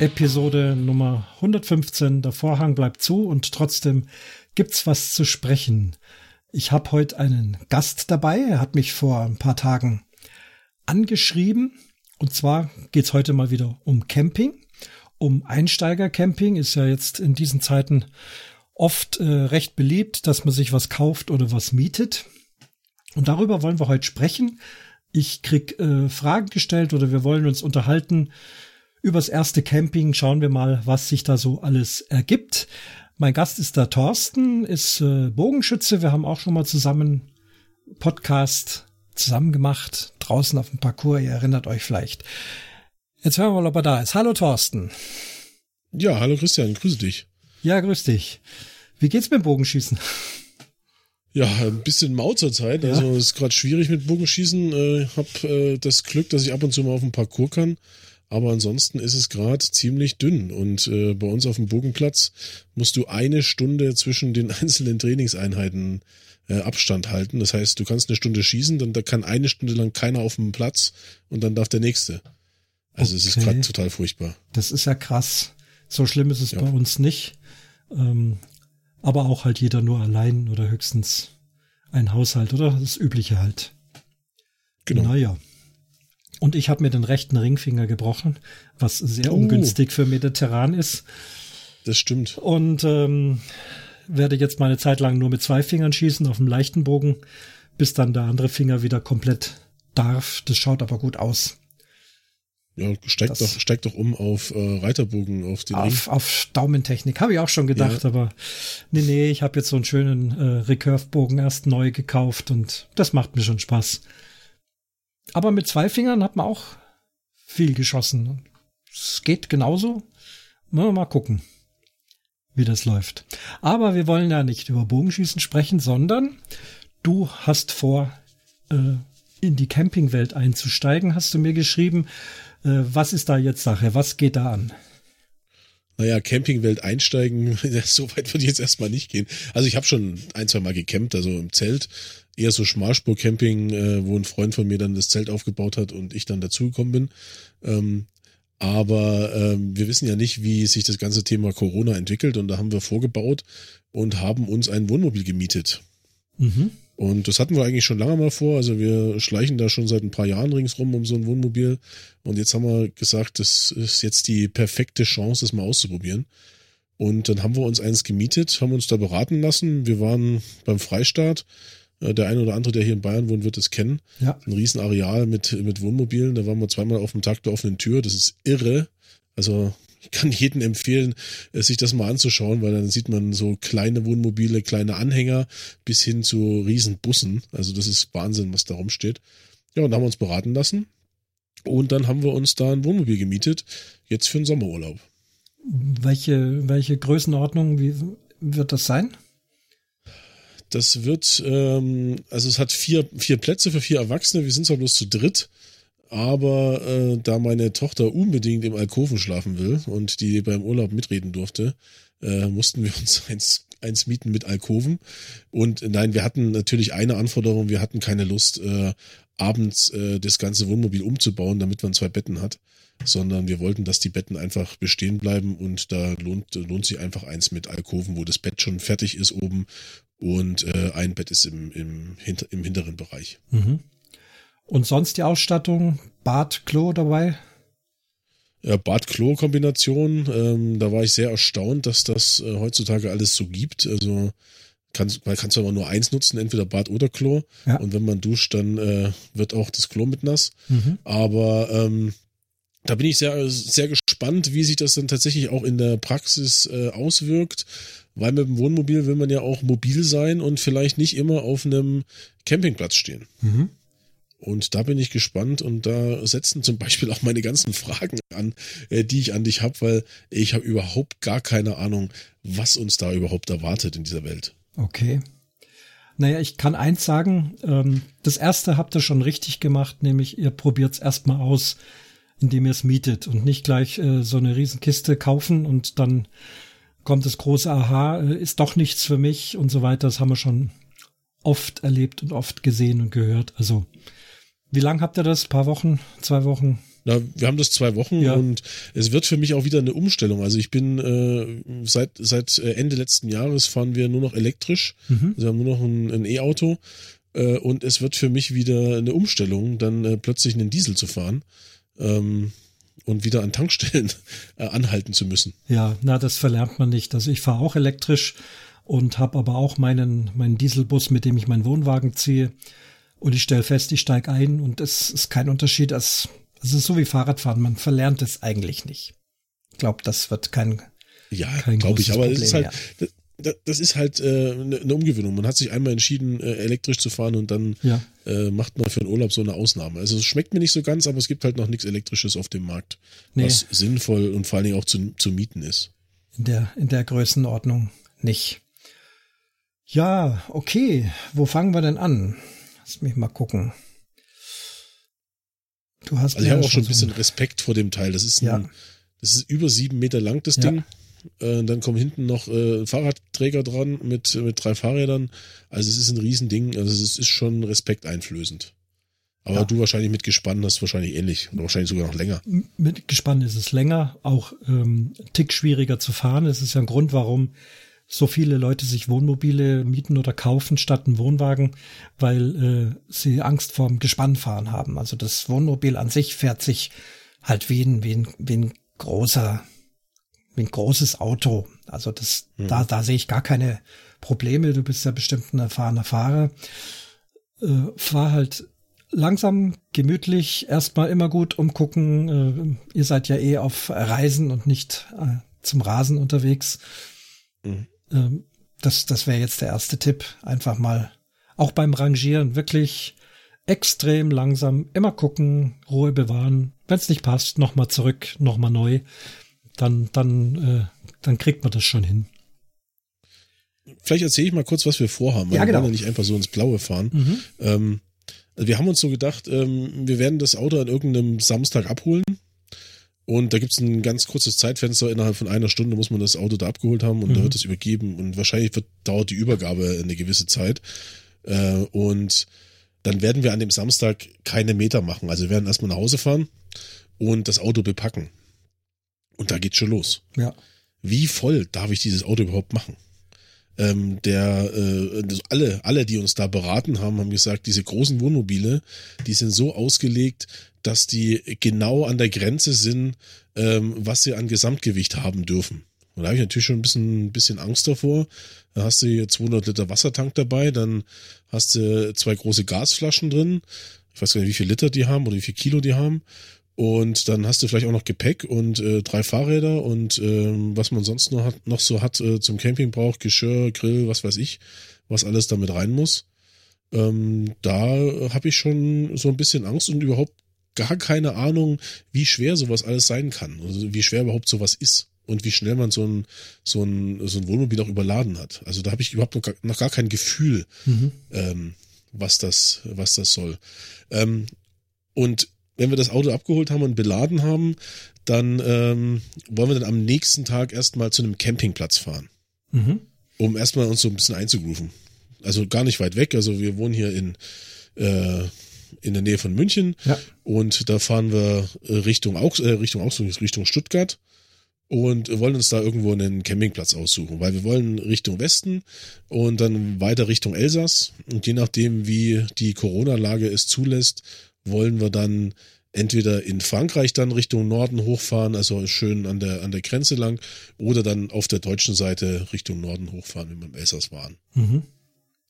Episode Nummer 115. Der Vorhang bleibt zu und trotzdem gibt's was zu sprechen. Ich habe heute einen Gast dabei. Er hat mich vor ein paar Tagen angeschrieben. Und zwar geht's heute mal wieder um Camping, um Einsteigercamping. Ist ja jetzt in diesen Zeiten oft äh, recht beliebt, dass man sich was kauft oder was mietet. Und darüber wollen wir heute sprechen. Ich krieg äh, Fragen gestellt oder wir wollen uns unterhalten übers erste Camping schauen wir mal, was sich da so alles ergibt. Mein Gast ist der Thorsten, ist äh, Bogenschütze. Wir haben auch schon mal zusammen Podcast zusammen gemacht, draußen auf dem Parcours. Ihr erinnert euch vielleicht. Jetzt hören wir mal, ob er da ist. Hallo Thorsten. Ja, hallo Christian, grüße dich. Ja, grüß dich. Wie geht's mit dem Bogenschießen? Ja, ein bisschen mau zur Zeit. Ja. Also ist gerade schwierig mit Bogenschießen. Äh, hab äh, das Glück, dass ich ab und zu mal auf dem Parcours kann. Aber ansonsten ist es gerade ziemlich dünn. Und äh, bei uns auf dem Bogenplatz musst du eine Stunde zwischen den einzelnen Trainingseinheiten äh, Abstand halten. Das heißt, du kannst eine Stunde schießen, dann da kann eine Stunde lang keiner auf dem Platz und dann darf der nächste. Also okay. es ist gerade total furchtbar. Das ist ja krass. So schlimm ist es ja. bei uns nicht. Ähm, aber auch halt jeder nur allein oder höchstens ein Haushalt oder das Übliche halt. Genau. Naja. Und ich habe mir den rechten Ringfinger gebrochen, was sehr oh. ungünstig für mediterran ist. Das stimmt. Und ähm, werde jetzt mal eine Zeit lang nur mit zwei Fingern schießen auf dem leichten Bogen, bis dann der andere Finger wieder komplett darf. Das schaut aber gut aus. Ja, steig doch, steig doch um auf äh, Reiterbogen, auf den auf, Ring. auf Daumentechnik, habe ich auch schon gedacht, ja. aber nee, nee, ich habe jetzt so einen schönen äh, Recurve-Bogen erst neu gekauft und das macht mir schon Spaß. Aber mit zwei Fingern hat man auch viel geschossen. Es geht genauso. Mal gucken, wie das läuft. Aber wir wollen ja nicht über Bogenschießen sprechen, sondern du hast vor, äh, in die Campingwelt einzusteigen, hast du mir geschrieben. Äh, was ist da jetzt Sache? Was geht da an? Naja, Campingwelt einsteigen, so weit würde ich jetzt erstmal nicht gehen. Also ich habe schon ein, zwei Mal gecampt, also im Zelt eher so Schmalspur-Camping, äh, wo ein Freund von mir dann das Zelt aufgebaut hat und ich dann dazugekommen bin. Ähm, aber ähm, wir wissen ja nicht, wie sich das ganze Thema Corona entwickelt und da haben wir vorgebaut und haben uns ein Wohnmobil gemietet. Mhm. Und das hatten wir eigentlich schon lange mal vor. Also wir schleichen da schon seit ein paar Jahren ringsrum um so ein Wohnmobil. Und jetzt haben wir gesagt, das ist jetzt die perfekte Chance, das mal auszuprobieren. Und dann haben wir uns eins gemietet, haben uns da beraten lassen. Wir waren beim Freistaat der eine oder andere, der hier in Bayern wohnt, wird es kennen. Ja. Ein Riesenareal mit, mit Wohnmobilen. Da waren wir zweimal auf dem Tag der offenen Tür. Das ist irre. Also ich kann jedem empfehlen, äh, sich das mal anzuschauen, weil dann sieht man so kleine Wohnmobile, kleine Anhänger bis hin zu Riesenbussen. Also das ist Wahnsinn, was da rumsteht. Ja, und da haben wir uns beraten lassen. Und dann haben wir uns da ein Wohnmobil gemietet, jetzt für den Sommerurlaub. Welche, welche Größenordnung, wie wird das sein? Das wird, ähm, also es hat vier, vier Plätze für vier Erwachsene. Wir sind zwar bloß zu dritt, aber äh, da meine Tochter unbedingt im Alkoven schlafen will und die beim Urlaub mitreden durfte, äh, mussten wir uns eins, eins mieten mit Alkoven. Und nein, wir hatten natürlich eine Anforderung, wir hatten keine Lust, äh, abends äh, das ganze Wohnmobil umzubauen, damit man zwei Betten hat, sondern wir wollten, dass die Betten einfach bestehen bleiben und da lohnt, lohnt sich einfach eins mit Alkoven, wo das Bett schon fertig ist oben und äh, ein Bett ist im, im, hinter, im hinteren Bereich. Mhm. Und sonst die Ausstattung? Bad, Klo dabei? Ja, Bad-Klo-Kombination. Ähm, da war ich sehr erstaunt, dass das äh, heutzutage alles so gibt. Also kannst, man kann zwar nur eins nutzen, entweder Bad oder Klo. Ja. Und wenn man duscht, dann äh, wird auch das Klo mit nass. Mhm. Aber ähm, da bin ich sehr, sehr gespannt, wie sich das dann tatsächlich auch in der Praxis äh, auswirkt weil mit dem Wohnmobil will man ja auch mobil sein und vielleicht nicht immer auf einem Campingplatz stehen. Mhm. Und da bin ich gespannt und da setzen zum Beispiel auch meine ganzen Fragen an, äh, die ich an dich habe, weil ich habe überhaupt gar keine Ahnung, was uns da überhaupt erwartet in dieser Welt. Okay. Naja, ich kann eins sagen, ähm, das erste habt ihr schon richtig gemacht, nämlich ihr probiert es erstmal aus, indem ihr es mietet und nicht gleich äh, so eine Riesenkiste kaufen und dann kommt das große Aha, äh, ist doch nichts für mich und so weiter. Das haben wir schon oft erlebt und oft gesehen und gehört. Also, wie lange habt ihr das? Ein paar Wochen? Zwei Wochen? Na, wir haben das zwei Wochen Ja. und es wird für mich auch wieder eine Umstellung. Also ich bin äh, seit seit äh, Ende letzten Jahres fahren wir nur noch elektrisch. Mhm. Also wir haben nur noch ein, ein E-Auto äh, und es wird für mich wieder eine Umstellung, dann äh, plötzlich einen Diesel zu fahren ähm, und wieder an Tankstellen äh, anhalten zu müssen. Ja, na, das verlernt man nicht. Also ich fahre auch elektrisch und habe aber auch meinen, meinen Dieselbus, mit dem ich meinen Wohnwagen ziehe. Und ich stelle fest, ich steige ein und es ist kein Unterschied. Es, es ist so wie Fahrradfahren. Man verlernt es eigentlich nicht. Ich glaube, das wird kein, Ja, Kein glaube ich, aber es ist Problem, halt, das, das ist halt äh, eine eine Umgewöhnung. Man hat sich einmal entschieden, äh, elektrisch zu fahren und dann ja. äh, macht man für den Urlaub so eine Ausnahme. Also es schmeckt mir nicht so ganz, aber es gibt halt noch nichts Elektrisches auf dem Markt, Nee. was sinnvoll und vor allen Dingen auch zu, zu mieten ist. in der, in der Größenordnung nicht. Ja, okay. Wo fangen wir denn an? Lass mich mal gucken. Du hast Also ich habe ja auch schon ein bisschen Respekt vor dem Teil. Das ist, ein, Ja. das ist über sieben Meter lang, das Ja. Ding. Äh, dann kommen hinten noch äh, Fahrradträger dran mit, mit drei Fahrrädern. Also es ist ein Riesending. Also es ist schon respekteinflößend. Aber Ja. du wahrscheinlich mit Gespann hast wahrscheinlich ähnlich oder wahrscheinlich sogar noch länger. Mit Gespann ist es länger, auch ähm, ein Tick schwieriger zu fahren. Es ist ja ein Grund, warum so viele Leute sich Wohnmobile mieten oder kaufen statt einen Wohnwagen, weil äh, sie Angst vorm Gespannfahren haben. Also das Wohnmobil an sich fährt sich halt wie ein, wie ein, wie ein großer, ein großes Auto. Also das, da, da sehe ich gar keine Probleme. Du bist ja bestimmt ein erfahrener Fahrer. Äh, fahr halt langsam, gemütlich, erstmal immer gut umgucken. Äh, ihr seid ja eh auf Reisen und nicht äh, zum Rasen unterwegs. Mhm. Ähm, das das wäre jetzt der erste Tipp. Einfach mal, auch beim Rangieren, wirklich extrem langsam, immer gucken, Ruhe bewahren. Wenn es nicht passt, nochmal zurück, nochmal neu. Dann, dann, äh, dann kriegt man das schon hin. Vielleicht erzähle ich mal kurz, was wir vorhaben, Ja, wir genau. wollen ja nicht einfach so ins Blaue fahren. Mhm. Ähm, also wir haben uns so gedacht, ähm, wir werden das Auto an irgendeinem Samstag abholen. Und da gibt's ein ganz kurzes Zeitfenster. Innerhalb von einer Stunde muss man das Auto da abgeholt haben und da Mhm. wird es übergeben. Und wahrscheinlich wird, dauert die Übergabe eine gewisse Zeit. Äh, und dann werden wir an dem Samstag keine Meter machen. Also wir werden erstmal nach Hause fahren und das Auto bepacken. Und da geht's schon los Ja. wie voll darf ich dieses Auto überhaupt machen? Ähm, der, äh, also alle, alle, die uns da beraten haben, haben gesagt, diese großen Wohnmobile, die sind so ausgelegt, dass die genau an der Grenze sind, ähm, was sie an Gesamtgewicht haben dürfen. Und da habe ich natürlich schon ein bisschen, ein bisschen Angst davor. Da hast du hier 200 Liter Wassertank dabei, dann hast du zwei große Gasflaschen drin. Ich weiß gar nicht, wie viel Liter die haben oder wie viel Kilo die haben. Und dann hast du vielleicht auch noch Gepäck und äh, drei Fahrräder und ähm, was man sonst noch, hat, noch so hat äh, zum Camping braucht, Geschirr, Grill, was weiß ich, was alles damit rein muss. Ähm, da habe ich schon so ein bisschen Angst und überhaupt gar keine Ahnung, wie schwer sowas alles sein kann. Also wie schwer überhaupt sowas ist und wie schnell man so ein, so ein, so ein Wohnmobil auch überladen hat. Also da habe ich überhaupt noch gar, noch gar kein Gefühl, Mhm. ähm, was das, was das soll. Ähm, und wenn wir das Auto abgeholt haben und beladen haben, dann ähm, wollen wir dann am nächsten Tag erstmal zu einem Campingplatz fahren, Mhm. um erstmal uns so ein bisschen einzugrooven. Also gar nicht weit weg. Also wir wohnen hier in, äh, in der Nähe von München Ja. und da fahren wir äh, Richtung Augs äh, Richtung Augsburg, Richtung Stuttgart und wollen uns da irgendwo einen Campingplatz aussuchen, weil wir wollen Richtung Westen und dann weiter Richtung Elsass und je nachdem, wie die Corona-Lage es zulässt, wollen wir dann entweder in Frankreich dann Richtung Norden hochfahren, also schön an der an der Grenze lang, oder dann auf der deutschen Seite Richtung Norden hochfahren, wenn wir im Elsass waren. Mhm.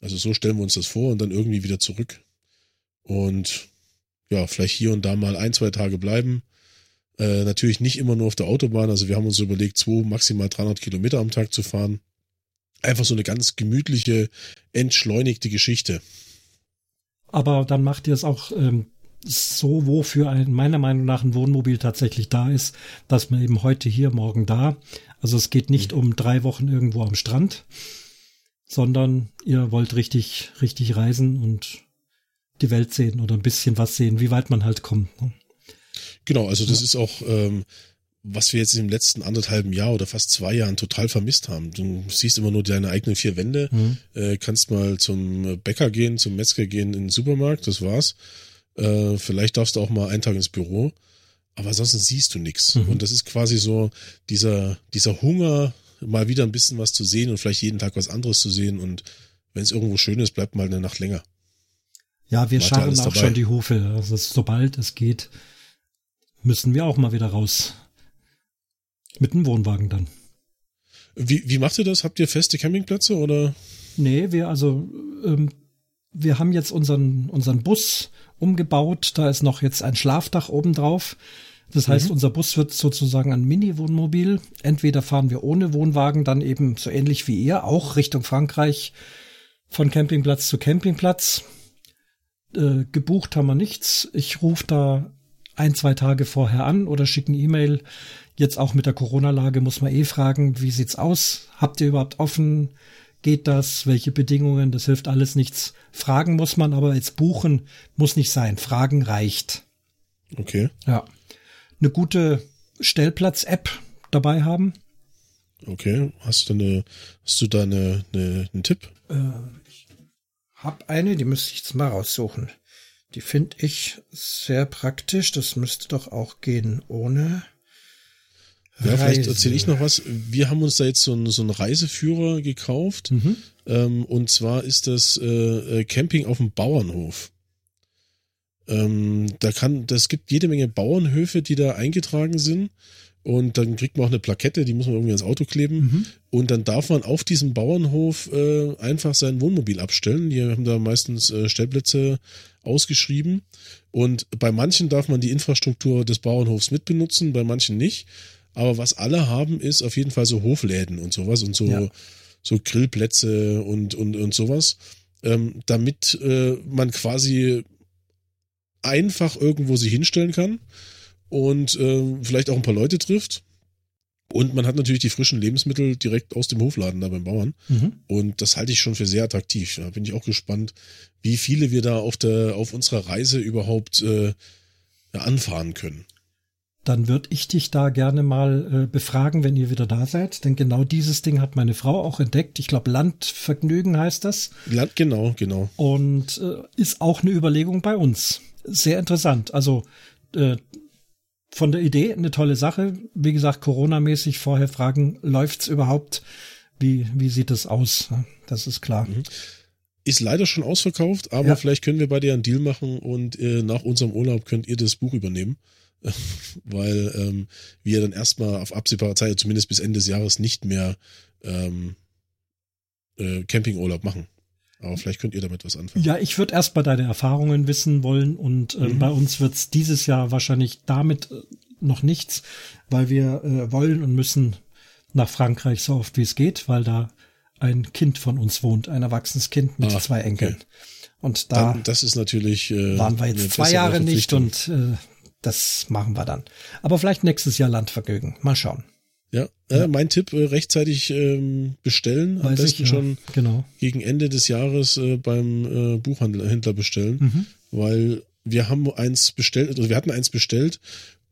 Also so stellen wir uns das vor und dann irgendwie wieder zurück. Und ja, vielleicht hier und da mal ein, zwei Tage bleiben. Äh, natürlich nicht immer nur auf der Autobahn. Also wir haben uns überlegt, zwei, maximal 300 Kilometer am Tag zu fahren. Einfach so eine ganz gemütliche, entschleunigte Geschichte. Aber dann macht ihr es auch ähm, so, wofür ein, meiner Meinung nach ein Wohnmobil tatsächlich da ist, dass man eben heute hier, morgen da. Also es geht nicht um drei Wochen irgendwo am Strand, sondern ihr wollt richtig, richtig reisen und die Welt sehen oder ein bisschen was sehen, wie weit man halt kommt. ne? Genau, also das ist auch, ähm, was wir jetzt im letzten anderthalben Jahr oder fast zwei Jahren total vermisst haben. Du siehst immer nur deine eigenen vier Wände, Mhm. äh, kannst mal zum Bäcker gehen, zum Metzger gehen, in den Supermarkt, das war's. Äh, vielleicht darfst du auch mal einen Tag ins Büro. aber ansonsten siehst du nichts. Mhm. Und das ist quasi so dieser, dieser Hunger, mal wieder ein bisschen was zu sehen und vielleicht jeden Tag was anderes zu sehen. Und wenn es irgendwo schön ist, bleibt mal eine Nacht länger. Ja, wir scharren auch dabei. schon die Hufe. Also sobald es geht, müssen wir auch mal wieder raus. Mit dem Wohnwagen dann. Wie, wie macht ihr das? Habt ihr feste Campingplätze oder? Nee, wir also ähm, wir haben jetzt unseren unseren Bus umgebaut. Da ist noch jetzt ein Schlafdach oben drauf. Das heißt, mhm. unser Bus wird sozusagen ein Mini-Wohnmobil. Entweder fahren wir ohne Wohnwagen, dann eben so ähnlich wie ihr, auch Richtung Frankreich von Campingplatz zu Campingplatz. Äh, gebucht haben wir nichts. Ich rufe da ein, zwei Tage vorher an oder schicke eine E-Mail. Jetzt auch mit der Corona-Lage muss man eh fragen, wie sieht's aus? Habt ihr überhaupt offen? Geht das? Welche Bedingungen? Das hilft alles nichts. Fragen muss man, aber jetzt buchen muss nicht sein. Fragen reicht. Okay. Ja. Eine gute Stellplatz-App dabei haben. Okay. Hast du eine, hast du da eine, eine, einen Tipp? Äh, ich hab eine, die müsste ich jetzt mal raussuchen. Die finde ich sehr praktisch. Das müsste doch auch gehen ohne. Ja, vielleicht erzähle ich noch was. Wir haben uns da jetzt so einen, so einen Reiseführer gekauft. Mhm. Ähm, und zwar ist das äh, äh, Camping auf dem Bauernhof. Ähm, da kann, das gibt jede Menge Bauernhöfe, die da eingetragen sind. Und dann kriegt man auch eine Plakette, die muss man irgendwie ans Auto kleben. Mhm. Und dann darf man auf diesem Bauernhof äh, einfach sein Wohnmobil abstellen. Die haben da meistens äh, Stellplätze ausgeschrieben. Und bei manchen darf man die Infrastruktur des Bauernhofs mitbenutzen, bei manchen nicht. Aber was alle haben, ist auf jeden Fall so Hofläden und sowas und so, ja. so Grillplätze und, und, und sowas, ähm, damit äh, man quasi einfach irgendwo sich hinstellen kann und äh, vielleicht auch ein paar Leute trifft. Und man hat natürlich die frischen Lebensmittel direkt aus dem Hofladen da beim Bauern. Mhm. Und das halte ich schon für sehr attraktiv. Da bin ich auch gespannt, wie viele wir da auf der, auf unserer Reise überhaupt äh, anfahren können dann würde ich dich da gerne mal äh, befragen, wenn ihr wieder da seid. Denn genau dieses Ding hat meine Frau auch entdeckt. Ich glaube, Landvergnügen heißt das. Land, genau, genau. Und äh, ist auch eine Überlegung bei uns. Sehr interessant. Also äh, von der Idee eine tolle Sache. Wie gesagt, Corona-mäßig vorher fragen, läuft's überhaupt? Wie, wie sieht es aus? Das ist klar. Mhm. Ist leider schon ausverkauft, aber ja. vielleicht können wir bei dir einen Deal machen und äh, nach unserem Urlaub könnt ihr das Buch übernehmen. weil ähm, wir dann erstmal auf absehbare Zeit, zumindest bis Ende des Jahres, nicht mehr ähm, äh, Campingurlaub machen. Aber vielleicht könnt ihr damit was anfangen. Ja, ich würde erst mal deine Erfahrungen wissen wollen und äh, mhm. bei uns wird's dieses Jahr wahrscheinlich damit äh, noch nichts, weil wir äh, wollen und müssen nach Frankreich so oft wie es geht, weil da ein Kind von uns wohnt, ein erwachsenes Kind mit ah, zwei Enkeln. Okay. Und da Dann, das ist natürlich äh, waren wir jetzt zwei Jahre nicht und äh, das machen wir dann. Aber vielleicht nächstes Jahr Landvergnügen. Mal schauen. Ja, äh, mein Tipp, äh, rechtzeitig ähm, bestellen. Weiß Am besten ich, ja. schon genau. gegen Ende des Jahres äh, beim äh, Buchhändler bestellen. Mhm. Weil wir haben eins bestellt, also wir hatten eins bestellt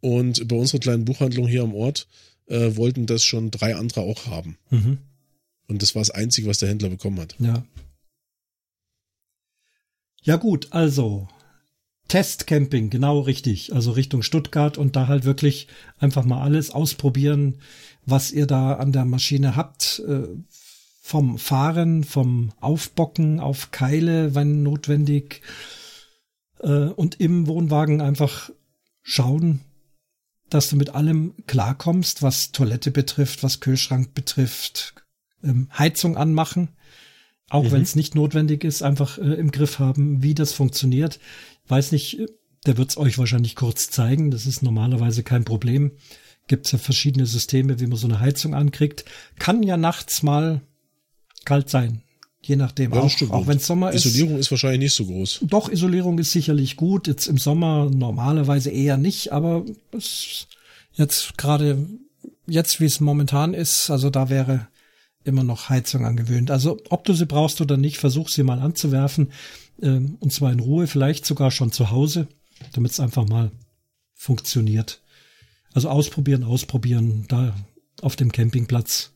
und bei unserer kleinen Buchhandlung hier am Ort äh, wollten das schon drei andere auch haben. Mhm. Und das war das Einzige, was der Händler bekommen hat. Ja. Ja gut, also Testcamping, genau richtig. Also Richtung Stuttgart und da halt wirklich einfach mal alles ausprobieren, was ihr da an der Maschine habt. Äh, vom Fahren, vom Aufbocken auf Keile, wenn notwendig. Äh, und im Wohnwagen einfach schauen, dass du mit allem klarkommst, was Toilette betrifft, was Kühlschrank betrifft, ähm, Heizung anmachen. Auch mhm. wenn es nicht notwendig ist, einfach äh, im Griff haben, wie das funktioniert weiß nicht, der wird es euch wahrscheinlich kurz zeigen. Das ist normalerweise kein Problem. Gibt es ja verschiedene Systeme, wie man so eine Heizung ankriegt. Kann ja nachts mal kalt sein. Je nachdem, ja, auch, auch wenn es Sommer ist. Isolierung ist wahrscheinlich nicht so groß. Doch, Isolierung ist sicherlich gut. Jetzt im Sommer normalerweise eher nicht, aber es jetzt gerade jetzt, wie es momentan ist, also da wäre immer noch Heizung angewöhnt. Also ob du sie brauchst oder nicht, versuch sie mal anzuwerfen. Ähm, und zwar in Ruhe, vielleicht sogar schon zu Hause, damit es einfach mal funktioniert. Also ausprobieren, ausprobieren, da auf dem Campingplatz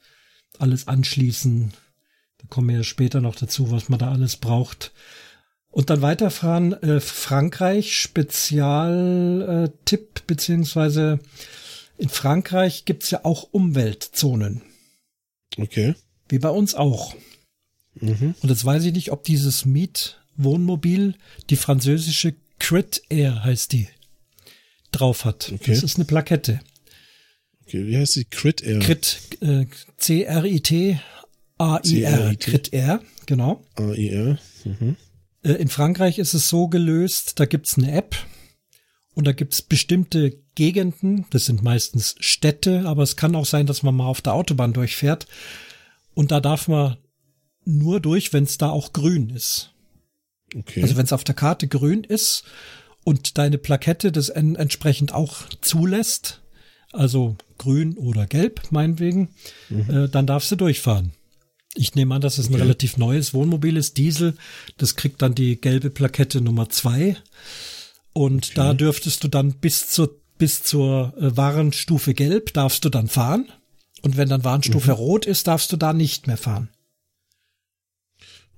alles anschließen. Da kommen wir ja später noch dazu, was man da alles braucht. Und dann weiterfahren, äh, Frankreich, Spezialtipp, äh, beziehungsweise in Frankreich gibt's ja auch Umweltzonen. Okay. Wie bei uns auch. Mhm. Und jetzt weiß ich nicht, ob dieses Mietwohnmobil die französische Crit Air heißt die drauf hat. Okay. Das ist eine Plakette. Okay, wie heißt die? Crit Air? Crit, äh, C-R-I-T A-I-R. Crit Air, genau. A-I-R. Mhm. Äh, in Frankreich ist es so gelöst, da gibt's eine App und da gibt's bestimmte Gegenden, das sind meistens Städte, aber es kann auch sein, dass man mal auf der Autobahn durchfährt und da darf man nur durch, wenn es da auch grün ist. Okay. Also wenn es auf der Karte grün ist und deine Plakette das en entsprechend auch zulässt, also grün oder gelb meinetwegen, mhm. äh, dann darfst du durchfahren. Ich nehme an, dass es ein okay. relativ neues Wohnmobil ist, Diesel. Das kriegt dann die gelbe Plakette Nummer zwei. Und okay. da dürftest du dann bis zur, bis zur äh, Warnstufe gelb darfst du dann fahren. Und wenn dann Warnstufe mhm. rot ist, darfst du da nicht mehr fahren.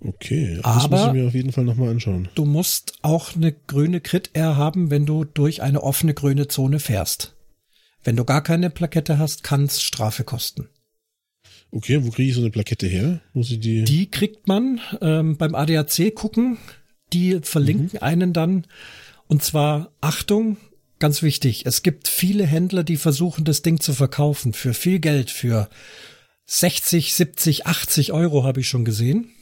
Okay, das Aber muss ich mir auf jeden Fall nochmal anschauen. Du musst auch eine grüne Crit-R haben, wenn du durch eine offene grüne Zone fährst. Wenn du gar keine Plakette hast, kann es Strafe kosten. Okay, wo kriege ich so eine Plakette her? Muss ich die? Die kriegt man ähm, beim ADAC gucken. Die verlinken mhm. einen dann. Und zwar, Achtung, ganz wichtig, es gibt viele Händler, die versuchen, das Ding zu verkaufen für viel Geld, für 60, 70, 80 Euro habe ich schon gesehen.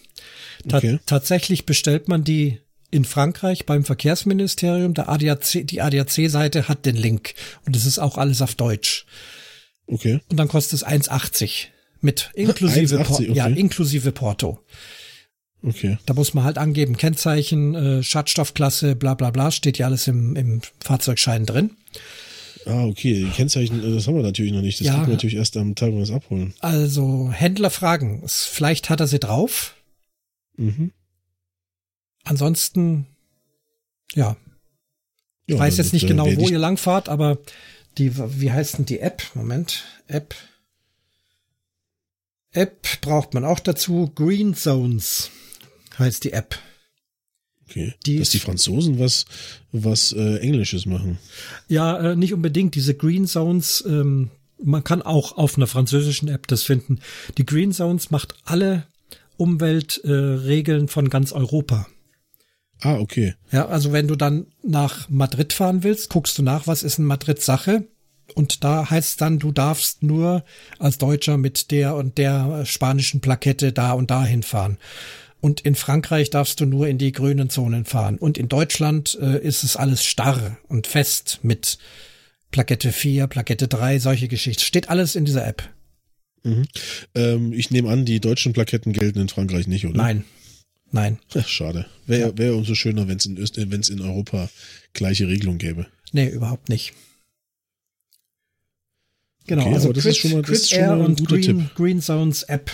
Ta okay. Tatsächlich bestellt man die in Frankreich beim Verkehrsministerium. Der ADAC, die ADAC-Seite hat den Link und es ist auch alles auf Deutsch. Okay. Und dann kostet es 1,80 mit inklusive 1, okay. ja inklusive Porto. Okay. Da muss man halt angeben Kennzeichen, äh, Schadstoffklasse, bla bla bla, steht ja alles im, im Fahrzeugschein drin. Ah, okay. Die Kennzeichen, äh, das haben wir natürlich noch nicht. Das ja, kriegen wir natürlich erst am Tag, wo wir es abholen. Also Händler fragen. Vielleicht hat er sie drauf. Mhm. Ansonsten, ja. Ich ja, weiß jetzt nicht genau, wo ihr langfahrt, aber die, wie heißt denn die App? Moment, App. App braucht man auch dazu. Green Zones heißt die App. Okay. Die Dass die Franzosen was, was äh, Englisches machen. Ja, äh, nicht unbedingt. Diese Green Zones, ähm, man kann auch auf einer französischen App das finden. Die Green Zones macht alle Umweltregeln äh, von ganz Europa. Ah, okay. Ja, also wenn du dann nach Madrid fahren willst, guckst du nach, was ist in Madrid Sache und da heißt dann, du darfst nur als Deutscher mit der und der spanischen Plakette da und da hinfahren. Und in Frankreich darfst du nur in die grünen Zonen fahren. Und in Deutschland äh, ist es alles starr und fest mit Plakette 4, Plakette 3, solche Geschichten. Steht alles in dieser App. Mhm. Ähm, ich nehme an, die deutschen Plaketten gelten in Frankreich nicht, oder? Nein. Nein. Ach, schade. Wäre wär umso schöner, wenn es in, wenn's in Europa gleiche Regelung gäbe. Nee, überhaupt nicht. Genau, okay, also das Crit, ist schon mal, das ist schon mal ein guter Green, Tipp. Green Zones App.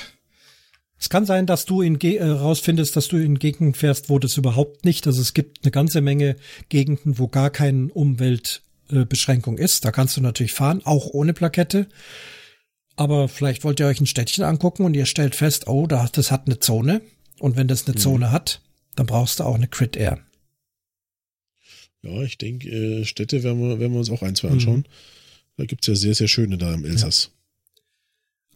Es kann sein, dass du in äh, rausfindest, dass du in Gegenden fährst, wo das überhaupt nicht. Also es gibt eine ganze Menge Gegenden, wo gar keine Umweltbeschränkung äh, ist. Da kannst du natürlich fahren, auch ohne Plakette. Aber vielleicht wollt ihr euch ein Städtchen angucken und ihr stellt fest, oh, das hat eine Zone. Und wenn das eine mhm. Zone hat, dann brauchst du auch eine Crit Air. Ja, ich denke, äh, Städte werden wir, werden wir uns auch ein, zwei anschauen. Mhm. Da gibt's ja sehr, sehr schöne da im Elsass. Ja.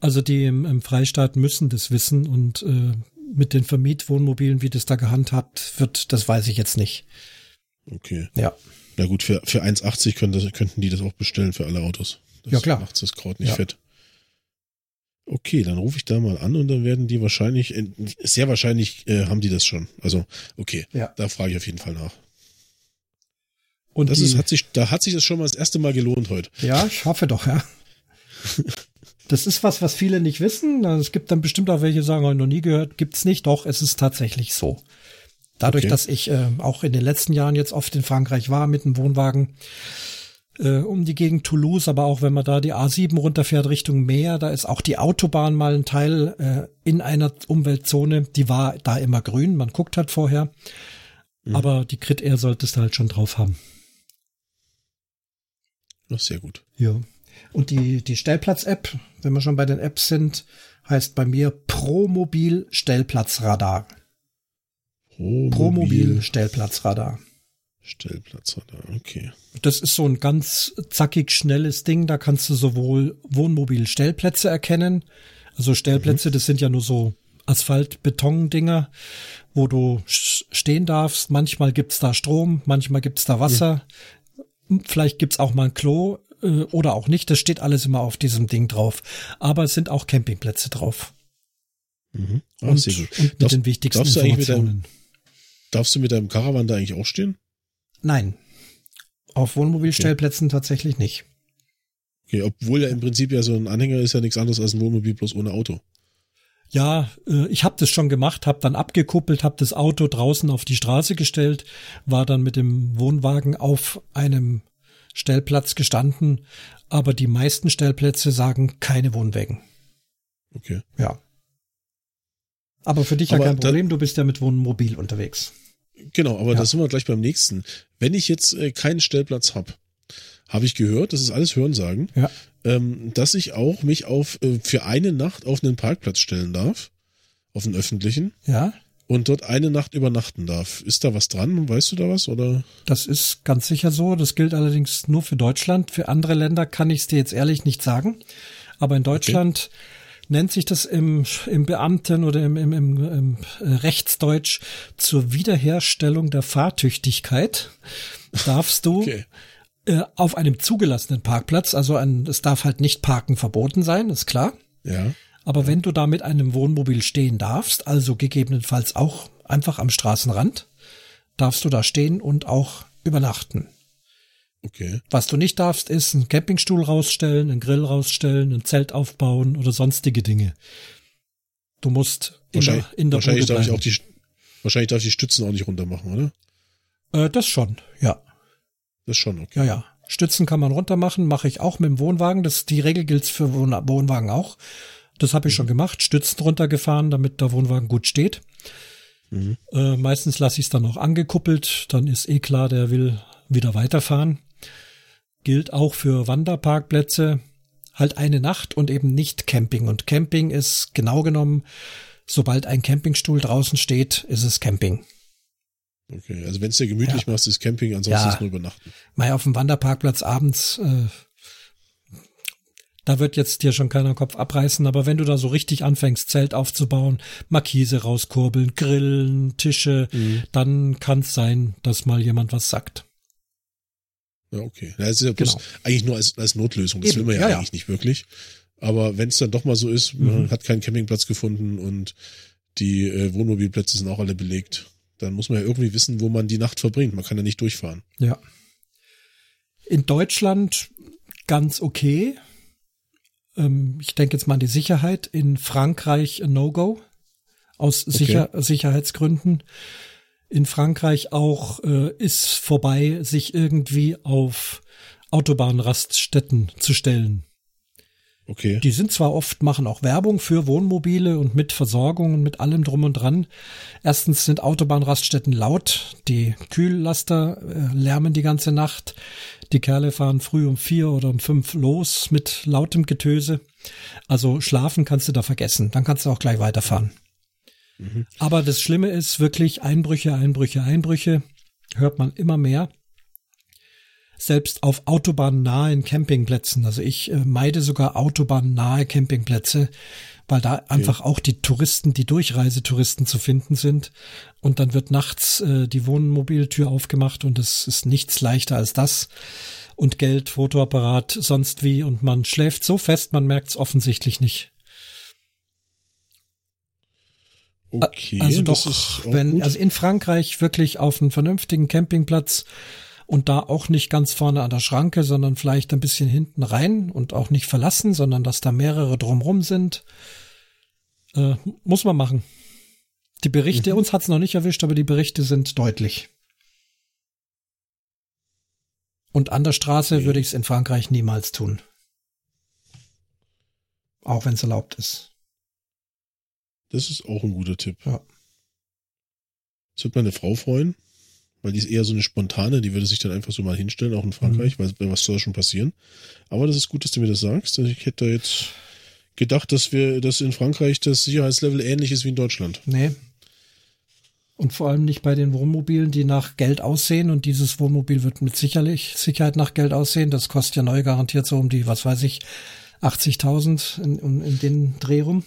Also die im, im, Freistaat müssen das wissen und äh, mit den Vermietwohnmobilen, wie das da gehandhabt wird, das weiß ich jetzt nicht. Okay. Ja. Na gut, für, für 1,80 könnten, könnten die das auch bestellen für alle Autos. Das ja, klar. macht das Kraut nicht ja. fett. Okay, dann rufe ich da mal an und dann werden die wahrscheinlich, äh, sehr wahrscheinlich äh, haben die das schon. Also, okay, ja. da frage ich auf jeden Fall nach. Und das die, ist, hat sich, da hat sich das schon mal das erste Mal gelohnt heute. Ja, ich hoffe doch, ja. das ist was, was viele nicht wissen. Es gibt dann bestimmt auch welche, die sagen, ich noch nie gehört, gibt's nicht. Doch, es ist tatsächlich so. Dadurch, okay. dass ich äh, auch in den letzten Jahren jetzt oft in Frankreich war mit dem Wohnwagen, äh, um die Gegend Toulouse, aber auch wenn man da die A7 runterfährt Richtung Meer, da ist auch die Autobahn mal ein Teil äh, in einer Umweltzone, die war da immer grün, man guckt halt vorher. Mhm. Aber die Crit Air solltest du halt schon drauf haben. Das ist sehr gut. Ja. Und die, die Stellplatz-App, wenn wir schon bei den Apps sind, heißt bei mir Promobil Stellplatzradar. Promobil, Promobil Stellplatzradar. Stellplatzradar, okay. Das ist so ein ganz zackig schnelles Ding. Da kannst du sowohl Wohnmobil-Stellplätze erkennen. Also Stellplätze, mhm. das sind ja nur so Asphalt-Beton-Dinger, wo du stehen darfst. Manchmal gibt's da Strom, manchmal gibt's da Wasser. Mhm. Vielleicht gibt's auch mal ein Klo äh, oder auch nicht. Das steht alles immer auf diesem Ding drauf. Aber es sind auch Campingplätze drauf. Mhm. Oh, und, sehr gut. und mit darfst, den wichtigsten darfst Informationen. Du deinem, darfst du mit deinem Caravan da eigentlich auch stehen? Nein. Auf Wohnmobilstellplätzen okay. tatsächlich nicht. Okay, obwohl ja im Prinzip ja so ein Anhänger ist ja nichts anderes als ein Wohnmobil bloß ohne Auto. Ja, äh, ich habe das schon gemacht, habe dann abgekuppelt, habe das Auto draußen auf die Straße gestellt, war dann mit dem Wohnwagen auf einem Stellplatz gestanden, aber die meisten Stellplätze sagen keine Wohnwägen. Okay. Ja. Aber für dich aber ja kein Problem, du bist ja mit Wohnmobil unterwegs. Genau, aber ja. da sind wir gleich beim nächsten. Wenn ich jetzt äh, keinen Stellplatz habe, habe ich gehört, das ist alles Hörensagen, ja. ähm, dass ich auch mich auf äh, für eine Nacht auf einen Parkplatz stellen darf, auf einen öffentlichen. Ja. Und dort eine Nacht übernachten darf. Ist da was dran? Weißt du da was oder? Das ist ganz sicher so. Das gilt allerdings nur für Deutschland. Für andere Länder kann ich es dir jetzt ehrlich nicht sagen. Aber in Deutschland okay nennt sich das im, im Beamten oder im, im, im, im Rechtsdeutsch zur Wiederherstellung der Fahrtüchtigkeit. Darfst du okay. äh, auf einem zugelassenen Parkplatz, also ein, es darf halt nicht Parken verboten sein, ist klar. Ja. Aber wenn du da mit einem Wohnmobil stehen darfst, also gegebenenfalls auch einfach am Straßenrand, darfst du da stehen und auch übernachten. Okay. Was du nicht darfst, ist einen Campingstuhl rausstellen, einen Grill rausstellen, ein Zelt aufbauen oder sonstige Dinge. Du musst in der, in der wahrscheinlich darf ich auch die wahrscheinlich darf ich die Stützen auch nicht runter machen, oder? Äh, das schon, ja. Das schon, okay. Ja, ja. Stützen kann man runter machen, mache ich auch mit dem Wohnwagen. Das die Regel gilt für Wohn Wohnwagen auch. Das habe ich mhm. schon gemacht. Stützen runtergefahren, damit der Wohnwagen gut steht. Mhm. Äh, meistens lasse ich es dann auch angekuppelt. Dann ist eh klar, der will wieder weiterfahren gilt auch für Wanderparkplätze halt eine Nacht und eben nicht Camping. Und Camping ist genau genommen, sobald ein Campingstuhl draußen steht, ist es Camping. Okay, also wenn es dir gemütlich ja. machst, ist Camping, ansonsten ja. ist nur übernachten. Mal auf dem Wanderparkplatz abends, äh, da wird jetzt dir schon keiner Kopf abreißen, aber wenn du da so richtig anfängst, Zelt aufzubauen, Markise rauskurbeln, Grillen, Tische, mhm. dann kann es sein, dass mal jemand was sagt. Ja, okay. Das ist ja bloß genau. eigentlich nur als, als Notlösung. Das Eben. will man ja, ja, eigentlich nicht wirklich. Aber wenn es dann doch mal so ist, mhm. man hat keinen Campingplatz gefunden und die äh, Wohnmobilplätze sind auch alle belegt, dann muss man ja irgendwie wissen, wo man die Nacht verbringt. Man kann ja nicht durchfahren. Ja. In Deutschland ganz okay. Ähm, ich denke jetzt mal an die Sicherheit. In Frankreich No-Go aus okay. Sicher Sicherheitsgründen in Frankreich auch äh, ist vorbei, sich irgendwie auf Autobahnraststätten zu stellen. Okay. Die sind zwar oft, machen auch Werbung für Wohnmobile und mit Versorgung und mit allem drum und dran. Erstens sind Autobahnraststätten laut, die Kühllaster äh, lärmen die ganze Nacht. Die Kerle fahren früh um vier oder um fünf los mit lautem Getöse. Also schlafen kannst du da vergessen, dann kannst du auch gleich weiterfahren. Mhm. Aber das Schlimme ist wirklich Einbrüche, Einbrüche, Einbrüche. Hört man immer mehr. Selbst auf autobahnnahen Campingplätzen. Also ich äh, meide sogar autobahnnahe Campingplätze, weil da okay. einfach auch die Touristen, die Durchreisetouristen zu finden sind. Und dann wird nachts äh, die Wohnmobiltür aufgemacht und es ist nichts leichter als das. Und Geld, Fotoapparat, sonst wie. Und man schläft so fest, man merkt es offensichtlich nicht. Okay, also doch, wenn, gut. also in Frankreich wirklich auf einen vernünftigen Campingplatz und da auch nicht ganz vorne an der Schranke, sondern vielleicht ein bisschen hinten rein und auch nicht verlassen, sondern dass da mehrere drumrum sind, äh, muss man machen. Die Berichte, mhm. uns hat's noch nicht erwischt, aber die Berichte sind deutlich. Und an der Straße okay. würde ich es in Frankreich niemals tun. Auch wenn es erlaubt ist. Das ist auch ein guter Tipp. Ja. Das wird meine Frau freuen, weil die ist eher so eine spontane, die würde sich dann einfach so mal hinstellen, auch in Frankreich, mhm. weil was soll schon passieren. Aber das ist gut, dass du mir das sagst. Ich hätte da jetzt gedacht, dass wir, dass in Frankreich das Sicherheitslevel ähnlich ist wie in Deutschland. Nee. Und vor allem nicht bei den Wohnmobilen, die nach Geld aussehen. Und dieses Wohnmobil wird mit sicherlich Sicherheit nach Geld aussehen. Das kostet ja neu garantiert so um die, was weiß ich, 80.000 in, in den Dreh rum.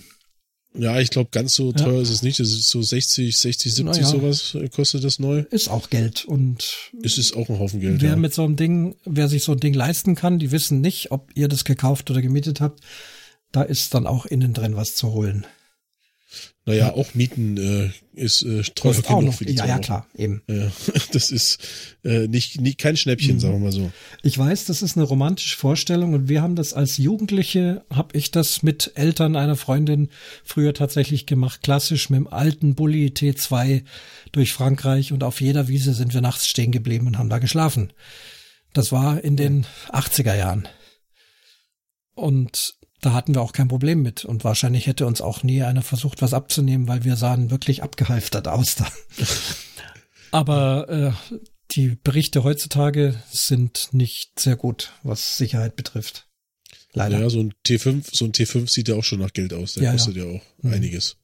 Ja, ich glaube, ganz so teuer ja. ist es nicht. Es ist so 60, 60, 70 naja. sowas äh, kostet das neu. Ist auch Geld und es ist auch ein Haufen Geld. Wer ja. mit so einem Ding, wer sich so ein Ding leisten kann, die wissen nicht, ob ihr das gekauft oder gemietet habt. Da ist dann auch innen drin was zu holen. Naja, ja. auch Mieten äh, ist äh, teuer genug noch. für die Ja, ja, klar, eben. Ja, das ist äh, nicht, nicht kein Schnäppchen, mhm. sagen wir mal so. Ich weiß, das ist eine romantische Vorstellung und wir haben das als Jugendliche, habe ich das mit Eltern einer Freundin früher tatsächlich gemacht, klassisch mit dem alten Bulli T2 durch Frankreich und auf jeder Wiese sind wir nachts stehen geblieben und haben da geschlafen. Das war in den 80er Jahren. Und da hatten wir auch kein Problem mit. Und wahrscheinlich hätte uns auch nie einer versucht, was abzunehmen, weil wir sahen wirklich abgehalftert aus da. Aber äh, die Berichte heutzutage sind nicht sehr gut, was Sicherheit betrifft. Leider. Ja, so ein T5, so ein T5 sieht ja auch schon nach Geld aus. Der ja, kostet ja, ja auch mhm. einiges.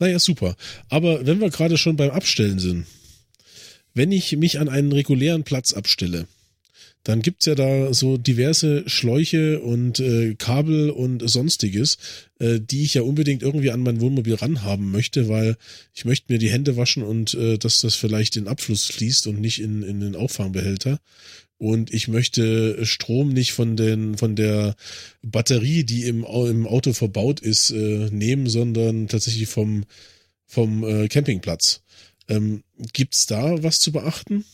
Naja, super. Aber wenn wir gerade schon beim Abstellen sind, wenn ich mich an einen regulären Platz abstelle, dann gibt's ja da so diverse Schläuche und äh, Kabel und sonstiges, äh, die ich ja unbedingt irgendwie an mein Wohnmobil ranhaben möchte, weil ich möchte mir die Hände waschen und äh, dass das vielleicht in Abfluss fließt und nicht in, in den Auffangbehälter. Und ich möchte Strom nicht von den von der Batterie, die im, im Auto verbaut ist, äh, nehmen, sondern tatsächlich vom vom äh, Campingplatz. Ähm, gibt's da was zu beachten?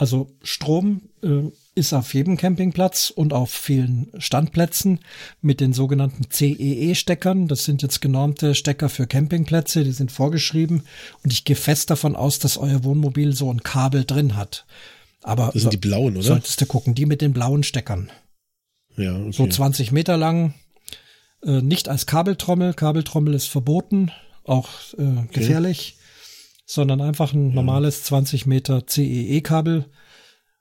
Also Strom äh, ist auf jedem Campingplatz und auf vielen Standplätzen mit den sogenannten CEE-Steckern. Das sind jetzt genormte Stecker für Campingplätze, die sind vorgeschrieben und ich gehe fest davon aus, dass euer Wohnmobil so ein Kabel drin hat. Aber das sind die blauen, oder? Solltest du gucken, die mit den blauen Steckern. Ja, okay. So 20 Meter lang, äh, nicht als Kabeltrommel. Kabeltrommel ist verboten, auch äh, gefährlich, okay. Sondern einfach ein normales 20 Meter CEE-Kabel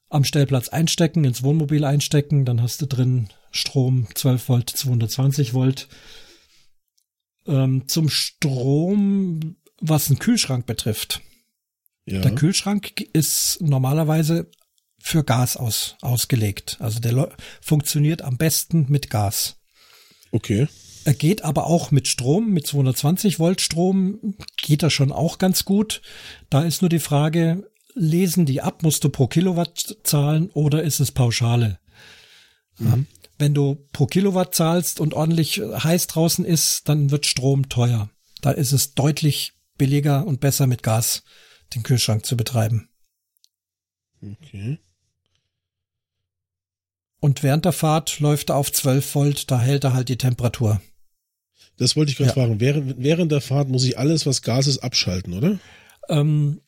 am Stellplatz einstecken, ins Wohnmobil einstecken, dann hast du drin Strom 12 Volt, 220 Volt. Ähm, zum Strom, was einen Kühlschrank betrifft. Ja. Der Kühlschrank ist normalerweise für Gas aus, ausgelegt. Also der funktioniert am besten mit Gas. Okay. Er geht aber auch mit Strom, mit 220 Volt Strom geht er schon auch ganz gut. Da ist nur die Frage, lesen die ab? Musst du pro Kilowatt zahlen oder ist es Pauschale? Mhm. Wenn du pro Kilowatt zahlst und ordentlich heiß draußen ist, dann wird Strom teuer. Da ist es deutlich billiger und besser mit Gas den Kühlschrank zu betreiben. Okay. Und während der Fahrt läuft er auf 12 Volt, da hält er halt die Temperatur. Das wollte ich gerade ja. fragen. Während, während der Fahrt muss ich alles, was Gas ist, abschalten, oder? Ähm,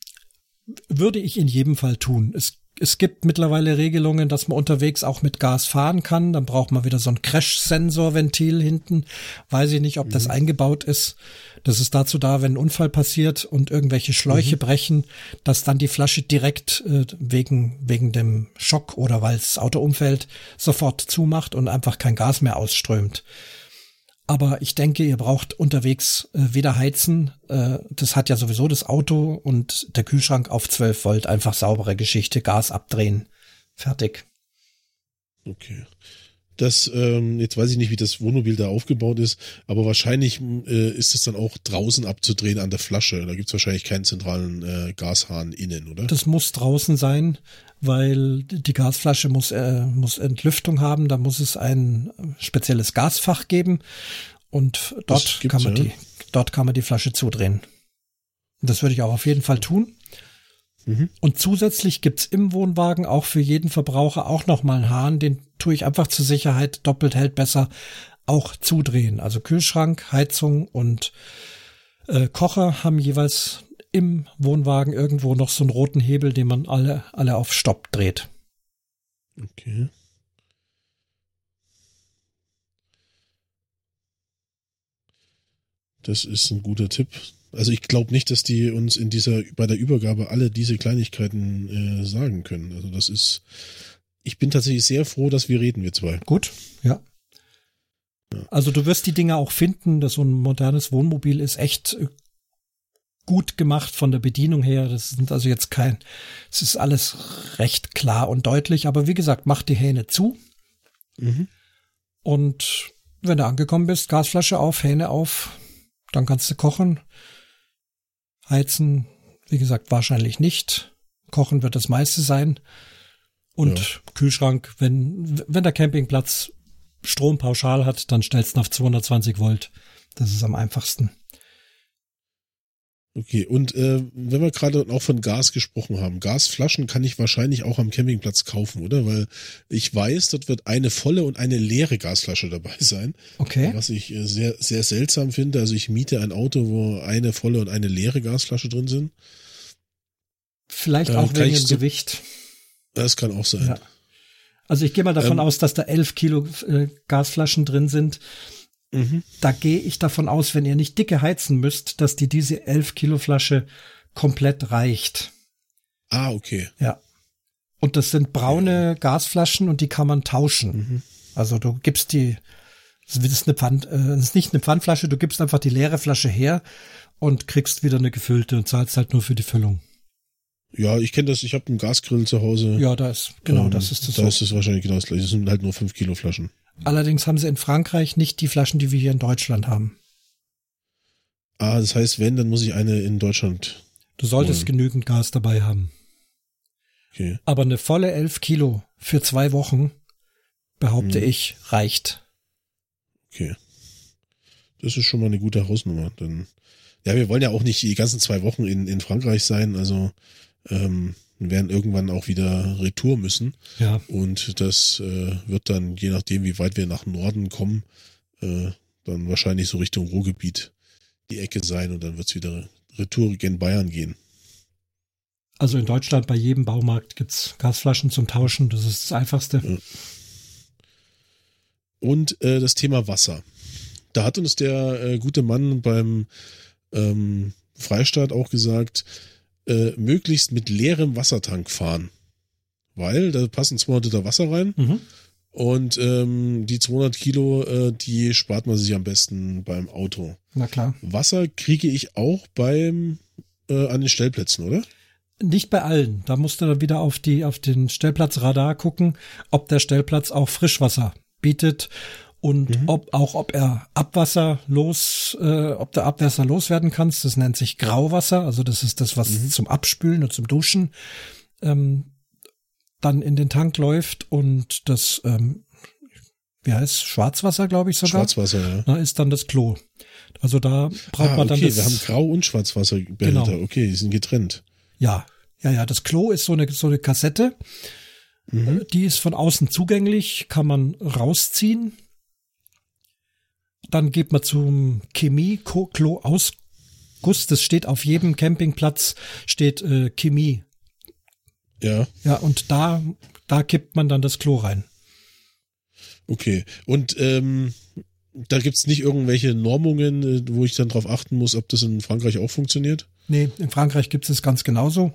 würde ich in jedem Fall tun. Es, es gibt mittlerweile Regelungen, dass man unterwegs auch mit Gas fahren kann. Dann braucht man wieder so ein Crash-Sensor-Ventil hinten. Weiß ich nicht, ob mhm. das eingebaut ist. Das ist dazu da, wenn ein Unfall passiert und irgendwelche Schläuche mhm. brechen, dass dann die Flasche direkt äh, wegen, wegen dem Schock oder weil das Auto umfällt, sofort zumacht und einfach kein Gas mehr ausströmt. Aber ich denke, ihr braucht unterwegs äh, weder heizen, äh, das hat ja sowieso das Auto und der Kühlschrank auf 12 Volt, einfach saubere Geschichte, Gas abdrehen, fertig. Okay. Das, ähm, jetzt weiß ich nicht, wie das Wohnmobil da aufgebaut ist, aber wahrscheinlich äh, ist es dann auch draußen abzudrehen an der Flasche. Da gibt's wahrscheinlich keinen zentralen äh, Gashahn innen, oder? Das muss draußen sein, weil die Gasflasche muss, äh, muss Entlüftung haben. Da muss es ein spezielles Gasfach geben und dort kann man ja. die, dort kann man die Flasche zudrehen. Das würde ich auch auf jeden Fall tun. Mhm. Und zusätzlich gibt's im Wohnwagen auch für jeden Verbraucher auch nochmal einen Hahn, den tue ich einfach zur Sicherheit, doppelt hält besser, auch zudrehen. Also Kühlschrank, Heizung und äh, Kocher haben jeweils im Wohnwagen irgendwo noch so einen roten Hebel, den man alle, alle auf Stopp dreht. Okay. Das ist ein guter Tipp. Also ich glaube nicht, dass die uns in dieser bei der Übergabe alle diese Kleinigkeiten äh, sagen können. Also das ist. Ich bin tatsächlich sehr froh, dass wir reden, wir zwei. Gut, ja. ja. Also du wirst die Dinge auch finden, dass so ein modernes Wohnmobil ist echt äh, gut gemacht von der Bedienung her. Das sind also jetzt kein, es ist alles recht klar und deutlich. Aber wie gesagt, mach die Hähne zu. Mhm. Und wenn du angekommen bist, Gasflasche auf, Hähne auf, dann kannst du kochen. Heizen, wie gesagt, wahrscheinlich nicht. Kochen wird das meiste sein. Und ja. Kühlschrank, wenn, wenn der Campingplatz Strom pauschal hat, dann stellst du auf 220 Volt. Das ist am einfachsten. Okay, und äh, wenn wir gerade auch von Gas gesprochen haben, Gasflaschen kann ich wahrscheinlich auch am Campingplatz kaufen, oder? Weil ich weiß, dort wird eine volle und eine leere Gasflasche dabei sein. Okay. Was ich äh, sehr, sehr seltsam finde. Also ich miete ein Auto, wo eine volle und eine leere Gasflasche drin sind. Vielleicht äh, auch wegen dem so, Gewicht. Das kann auch sein. Ja. Also ich gehe mal davon ähm, aus, dass da elf Kilo äh, Gasflaschen drin sind. Mhm. Da gehe ich davon aus, wenn ihr nicht dicke heizen müsst, dass die diese 11 Kilo Flasche komplett reicht. Ah, okay. Ja. Und das sind braune. Gasflaschen und die kann man tauschen. Mhm. Also du gibst die, das ist, eine Pfand, äh, ist nicht eine Pfandflasche, du gibst einfach die leere Flasche her und kriegst wieder eine gefüllte und zahlst halt nur für die Füllung. Ja, ich kenne das, ich habe einen Gasgrill zu Hause. Ja, da ist, genau, ähm, das ist das. Da so. ist es wahrscheinlich genau das gleiche. Das sind halt nur 5 Kilo Flaschen. Allerdings haben sie in Frankreich nicht die Flaschen, die wir hier in Deutschland haben. Ah, das heißt, wenn, dann muss ich eine in Deutschland. Du solltest holen. genügend Gas dabei haben. Okay. Aber eine volle 11 Kilo für zwei Wochen, behaupte hm. ich, reicht. Okay. Das ist schon mal eine gute Hausnummer. Dann, ja, wir wollen ja auch nicht die ganzen zwei Wochen in, in Frankreich sein, also ähm, werden irgendwann auch wieder retour müssen. Ja. Und das äh, wird dann, je nachdem, wie weit wir nach Norden kommen, äh, dann wahrscheinlich so Richtung Ruhrgebiet die Ecke sein und dann wird es wieder retour gen Bayern gehen. Also in Deutschland bei jedem Baumarkt gibt es Gasflaschen zum Tauschen, das ist das Einfachste. Ja. Und äh, das Thema Wasser. Da hat uns der äh, gute Mann beim ähm, Freistaat auch gesagt, äh, möglichst mit leerem Wassertank fahren. Weil da passen 200 Liter Wasser rein. Mhm. Und ähm, die 200 Kilo, äh, die spart man sich am besten beim Auto. Na klar. Wasser kriege ich auch beim äh, an den Stellplätzen, oder? Nicht bei allen. Da musst du dann wieder auf die auf den Stellplatzradar gucken, ob der Stellplatz auch Frischwasser bietet und mhm. ob auch ob er Abwasser los, äh, ob der Abwasser loswerden kannst. Das nennt sich Grauwasser, also das ist das, was mhm. zum Abspülen und zum Duschen ähm, dann in den Tank läuft und das ähm, wie heißt Schwarzwasser, glaube ich sogar. Schwarzwasser, ja. Da ist dann das Klo. Also da braucht ah, man dann okay, das. wir haben Grau- und Schwarzwasserbehälter. Genau. Okay, die sind getrennt. Ja, ja, ja. Das Klo ist so eine so eine Kassette. Mhm. Die ist von außen zugänglich, kann man rausziehen dann geht man zum Chemie-Klo-Ausguss. Das steht auf jedem Campingplatz, steht äh, Chemie. Ja. Ja, und da, da kippt man dann das Klo rein. Okay. Und ähm, da gibt's nicht irgendwelche Normungen, äh, wo ich dann drauf achten muss, ob das in Frankreich auch funktioniert? Nee, in Frankreich gibt es ganz genauso.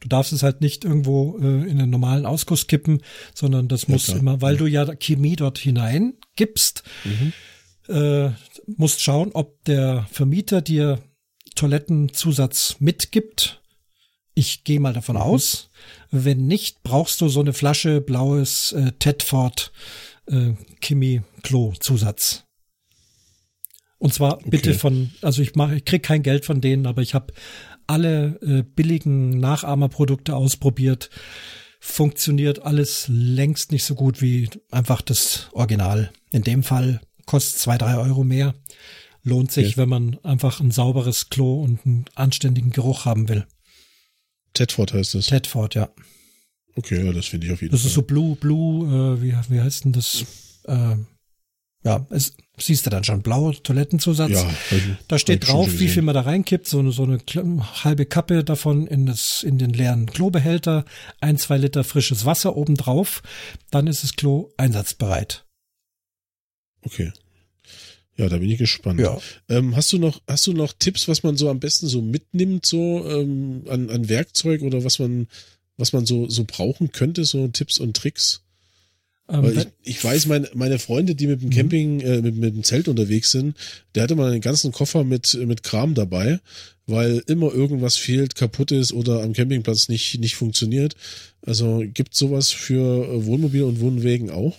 Du darfst es halt nicht irgendwo äh, in einen normalen Ausguss kippen, sondern das muss ja, immer, weil du ja Chemie dort hinein gibst, mhm äh, musst schauen, ob der Vermieter dir Toilettenzusatz mitgibt. Ich gehe mal davon mhm. aus. Wenn nicht, brauchst du so eine Flasche blaues äh, Tedford äh, Kimi Klo Zusatz. Und zwar okay. bitte von, also ich mache, ich krieg kein Geld von denen, aber ich habe alle äh, billigen Nachahmerprodukte ausprobiert. Funktioniert alles längst nicht so gut wie einfach das Original. In dem Fall kostet zwei, drei Euro mehr. Lohnt sich, okay. wenn man einfach ein sauberes Klo und einen anständigen Geruch haben will. Tedford heißt es. Tedford, ja. Okay, ja, das finde ich auf jeden das Fall. Das ist so Blue, Blue, äh, wie, wie heißt denn das? Äh, ja, es siehst du dann schon, blau Toilettenzusatz. Ja, da steht drauf, wie viel man da reinkippt, so eine, so eine halbe Kappe davon in das, in den leeren Klobehälter, ein, zwei Liter frisches Wasser obendrauf, dann ist das Klo einsatzbereit. Okay. Ja, da bin ich gespannt. Ja. Ähm, hast du noch, hast du noch Tipps, was man so am besten so mitnimmt, so ähm, an, an Werkzeug oder was man, was man so, so brauchen könnte, so Tipps und Tricks? Ähm, Weil ich, ich weiß, meine, meine Freunde, die mit dem mhm. Camping, äh, mit, mit dem Zelt unterwegs sind, der hatte mal einen ganzen Koffer mit, mit Kram dabei, weil immer irgendwas fehlt, kaputt ist oder am Campingplatz nicht, nicht funktioniert. Also gibt sowas für äh, Wohnmobil und Wohnwegen auch?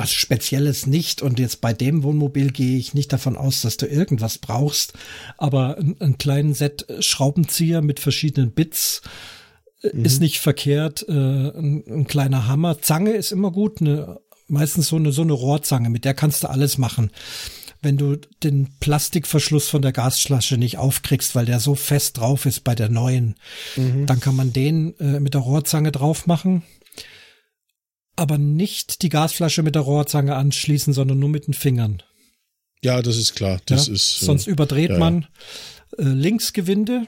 Also spezielles nicht. Und jetzt bei dem Wohnmobil gehe ich nicht davon aus, dass du irgendwas brauchst. Aber einen kleinen Set Schraubenzieher mit verschiedenen Bits äh, mhm. ist nicht verkehrt. Äh, ein, ein, kleiner Hammer. Zange ist immer gut. Eine, meistens so eine, so eine Rohrzange. Mit der kannst du alles machen. Wenn du den Plastikverschluss von der Gasflasche nicht aufkriegst, weil der so fest drauf ist bei der neuen, mhm. dann kann man den äh, mit der Rohrzange drauf machen aber nicht die Gasflasche mit der Rohrzange anschließen, sondern nur mit den Fingern. Ja, das ist klar. Das ja, ist, äh, sonst überdreht ja, man äh, Linksgewinde,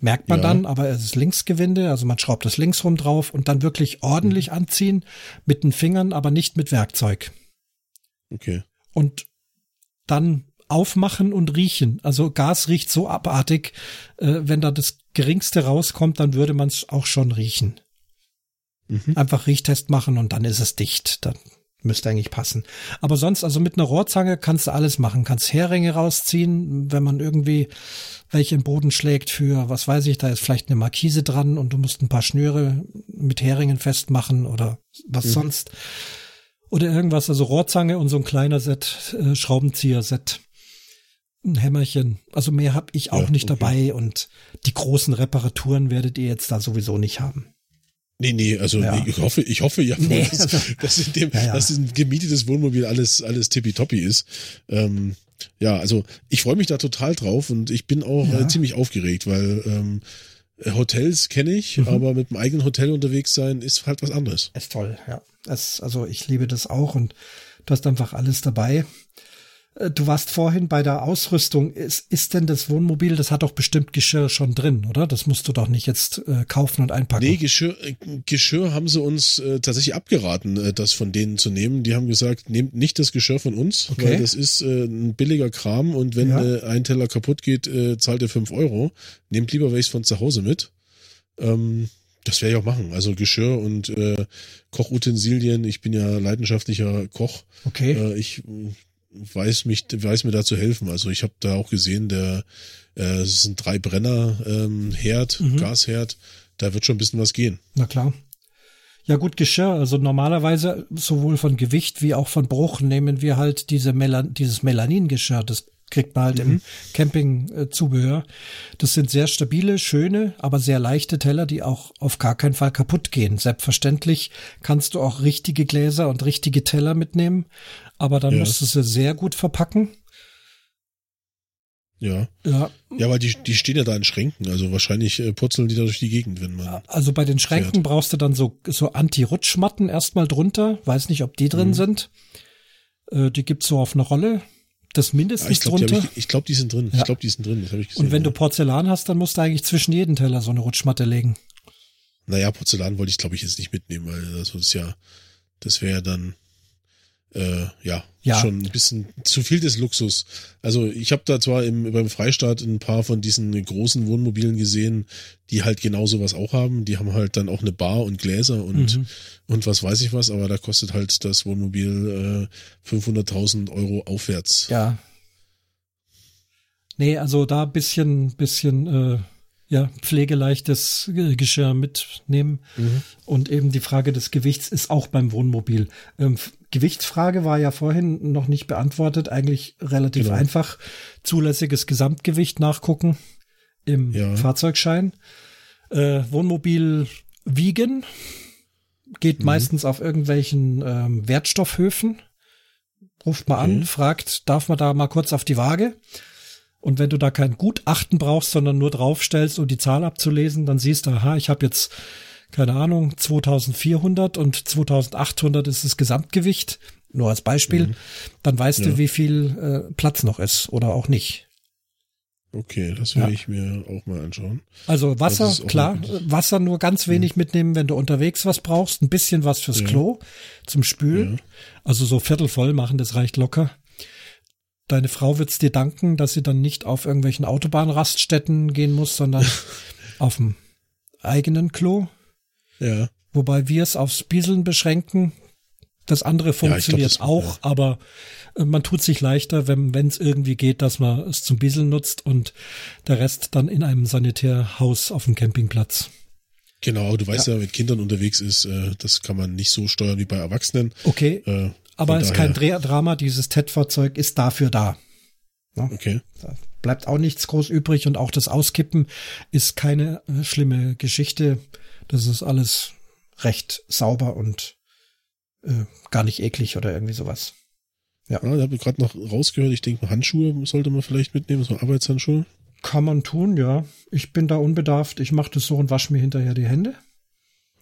merkt man ja. dann, aber es ist Linksgewinde, also man schraubt das links rum drauf und dann wirklich ordentlich mhm. anziehen mit den Fingern, aber nicht mit Werkzeug. Okay. Und dann aufmachen und riechen. Also Gas riecht so abartig, äh, wenn da das geringste rauskommt, dann würde man es auch schon riechen. Mhm. Einfach Riechtest machen und dann ist es dicht. Dann müsste eigentlich passen. Aber sonst, also mit einer Rohrzange kannst du alles machen. Kannst Heringe rausziehen, wenn man irgendwie welche im Boden schlägt für, was weiß ich, da ist vielleicht eine Markise dran und du musst ein paar Schnüre mit Heringen festmachen oder was mhm. sonst. Oder irgendwas, also Rohrzange und so ein kleiner Set, äh, Schraubenzieher-Set. Ein Hämmerchen. Also mehr hab ich auch ja, nicht okay. dabei und die großen Reparaturen werdet ihr jetzt da sowieso nicht haben. Nee, nee, also ja. ich hoffe, ich hoffe ja, nee. dass, dass, in dem, ja, ja. dass ein gemietetes Wohnmobil alles, alles tippitoppi ist. Ähm, ja, also ich freue mich da total drauf und ich bin auch äh, ziemlich aufgeregt, weil ähm, Hotels kenne ich, mhm. aber mit dem eigenen Hotel unterwegs sein ist halt was anderes. Ist toll, ja. Es, also ich liebe das auch und du hast einfach alles dabei. Äh, du warst vorhin bei der Ausrüstung. Ist, ist denn das Wohnmobil, das hat doch bestimmt Geschirr schon drin, oder? Das musst du doch nicht jetzt äh, kaufen und einpacken. Nee, Geschirr, äh, Geschirr haben sie uns äh, tatsächlich abgeraten, äh, das von denen zu nehmen. Die haben gesagt, nehmt nicht das Geschirr von uns, okay. weil das ist äh, ein billiger Kram und wenn ja. äh, ein Teller kaputt geht, äh, zahlt ihr fünf Euro. Nehmt lieber welches von zu Hause mit. Ähm, das werde ich auch machen. Also Geschirr und äh, Kochutensilien. Ich bin ja leidenschaftlicher Koch. Okay. Äh, ich weiß mich, weiß mir da zu helfen. Also ich habe da auch gesehen, der äh, es ist ein drei Brenner ähm, Herd, mhm. Gasherd, da wird schon ein bisschen was gehen. Na klar. Ja gut, Geschirr, also normalerweise sowohl von Gewicht wie auch von Bruch nehmen wir halt diese Melan dieses Melaningeschirr, das kriegt man halt mhm. im Campingzubehör. Das sind sehr stabile, schöne, aber sehr leichte Teller, die auch auf gar keinen Fall kaputt gehen. Selbstverständlich kannst du auch richtige Gläser und richtige Teller mitnehmen, aber dann ja. musst du sie sehr gut verpacken. Ja. Ja. Ja, weil die, die stehen ja da in Schränken. Also wahrscheinlich äh, purzeln die da durch die Gegend, wenn man. Also bei den Schränken fährt. brauchst du dann so, so Anti-Rutschmatten erstmal drunter. Weiß nicht, ob die drin mhm. sind. Äh, die gibt's so auf eine Rolle das mindestens ja, ich glaub, drunter. Ich, ich glaube, die sind drin. Ja. Ich glaube, die sind drin. Das habe ich gesehen. Und wenn ja. du Porzellan hast, dann musst du eigentlich zwischen jeden Teller so eine Rutschmatte legen. Naja, Porzellan wollte ich, glaube ich, jetzt nicht mitnehmen, weil das ist ja, das wäre dann äh, ja, ja, schon ein bisschen zu viel des Luxus. Also ich habe da zwar im, beim Freistaat ein paar von diesen großen Wohnmobilen gesehen, die halt genau sowas auch haben. Die haben halt dann auch eine Bar und Gläser und, mhm. und was weiß ich was, aber da kostet halt das Wohnmobil äh, 500.000 Euro aufwärts. Ja. Nee, also da bisschen, bisschen äh, ja, pflegeleichtes Geschirr mitnehmen. Mhm. Und eben die Frage des Gewichts ist auch beim Wohnmobil. Ähm, Gewichtsfrage war ja vorhin noch nicht beantwortet. Eigentlich relativ genau. einfach. Zulässiges Gesamtgewicht nachgucken im ja. Fahrzeugschein. Äh, Wohnmobil wiegen geht mhm. meistens auf irgendwelchen ähm, Wertstoffhöfen. Ruft mal okay. an, fragt, darf man da mal kurz auf die Waage? Und wenn du da kein Gutachten brauchst, sondern nur draufstellst, um die Zahl abzulesen, dann siehst du, aha, ich habe jetzt, keine Ahnung, 2400 und 2800 ist das Gesamtgewicht, nur als Beispiel, mhm. dann weißt ja. du, wie viel äh, Platz noch ist oder auch nicht. Okay, das werde ja. ich mir auch mal anschauen. Also Wasser, klar, Wasser nur ganz wenig mhm. mitnehmen, wenn du unterwegs was brauchst, ein bisschen was fürs ja. Klo zum Spülen. Also so viertel voll machen, das reicht locker. Deine Frau wird's dir danken, dass sie dann nicht auf irgendwelchen Autobahnraststätten gehen muss, sondern auf dem eigenen Klo. Ja. Wobei wir es aufs Bieseln beschränken. Das andere funktioniert ja, glaub, das, auch, ja. aber Äh, man tut sich leichter, wenn es irgendwie geht, dass man es zum Bieseln nutzt und der Rest dann in einem Sanitärhaus auf dem Campingplatz. Genau, du weißt ja, ja wenn Kindern unterwegs ist, äh, das kann man nicht so steuern wie bei Erwachsenen. Okay. Äh, aber es ist kein Drama, dieses TED-Fahrzeug ist dafür da. Ja? Okay. Da bleibt auch nichts groß übrig und auch das Auskippen ist keine äh, schlimme Geschichte. Das ist alles recht sauber und äh, gar nicht eklig oder irgendwie sowas. Ja, ja ich habe gerade noch rausgehört, ich denke, Handschuhe sollte man vielleicht mitnehmen, so Arbeitshandschuhe. Kann man tun, ja. Ich bin da unbedarft. Ich mache das so und wasche mir hinterher die Hände.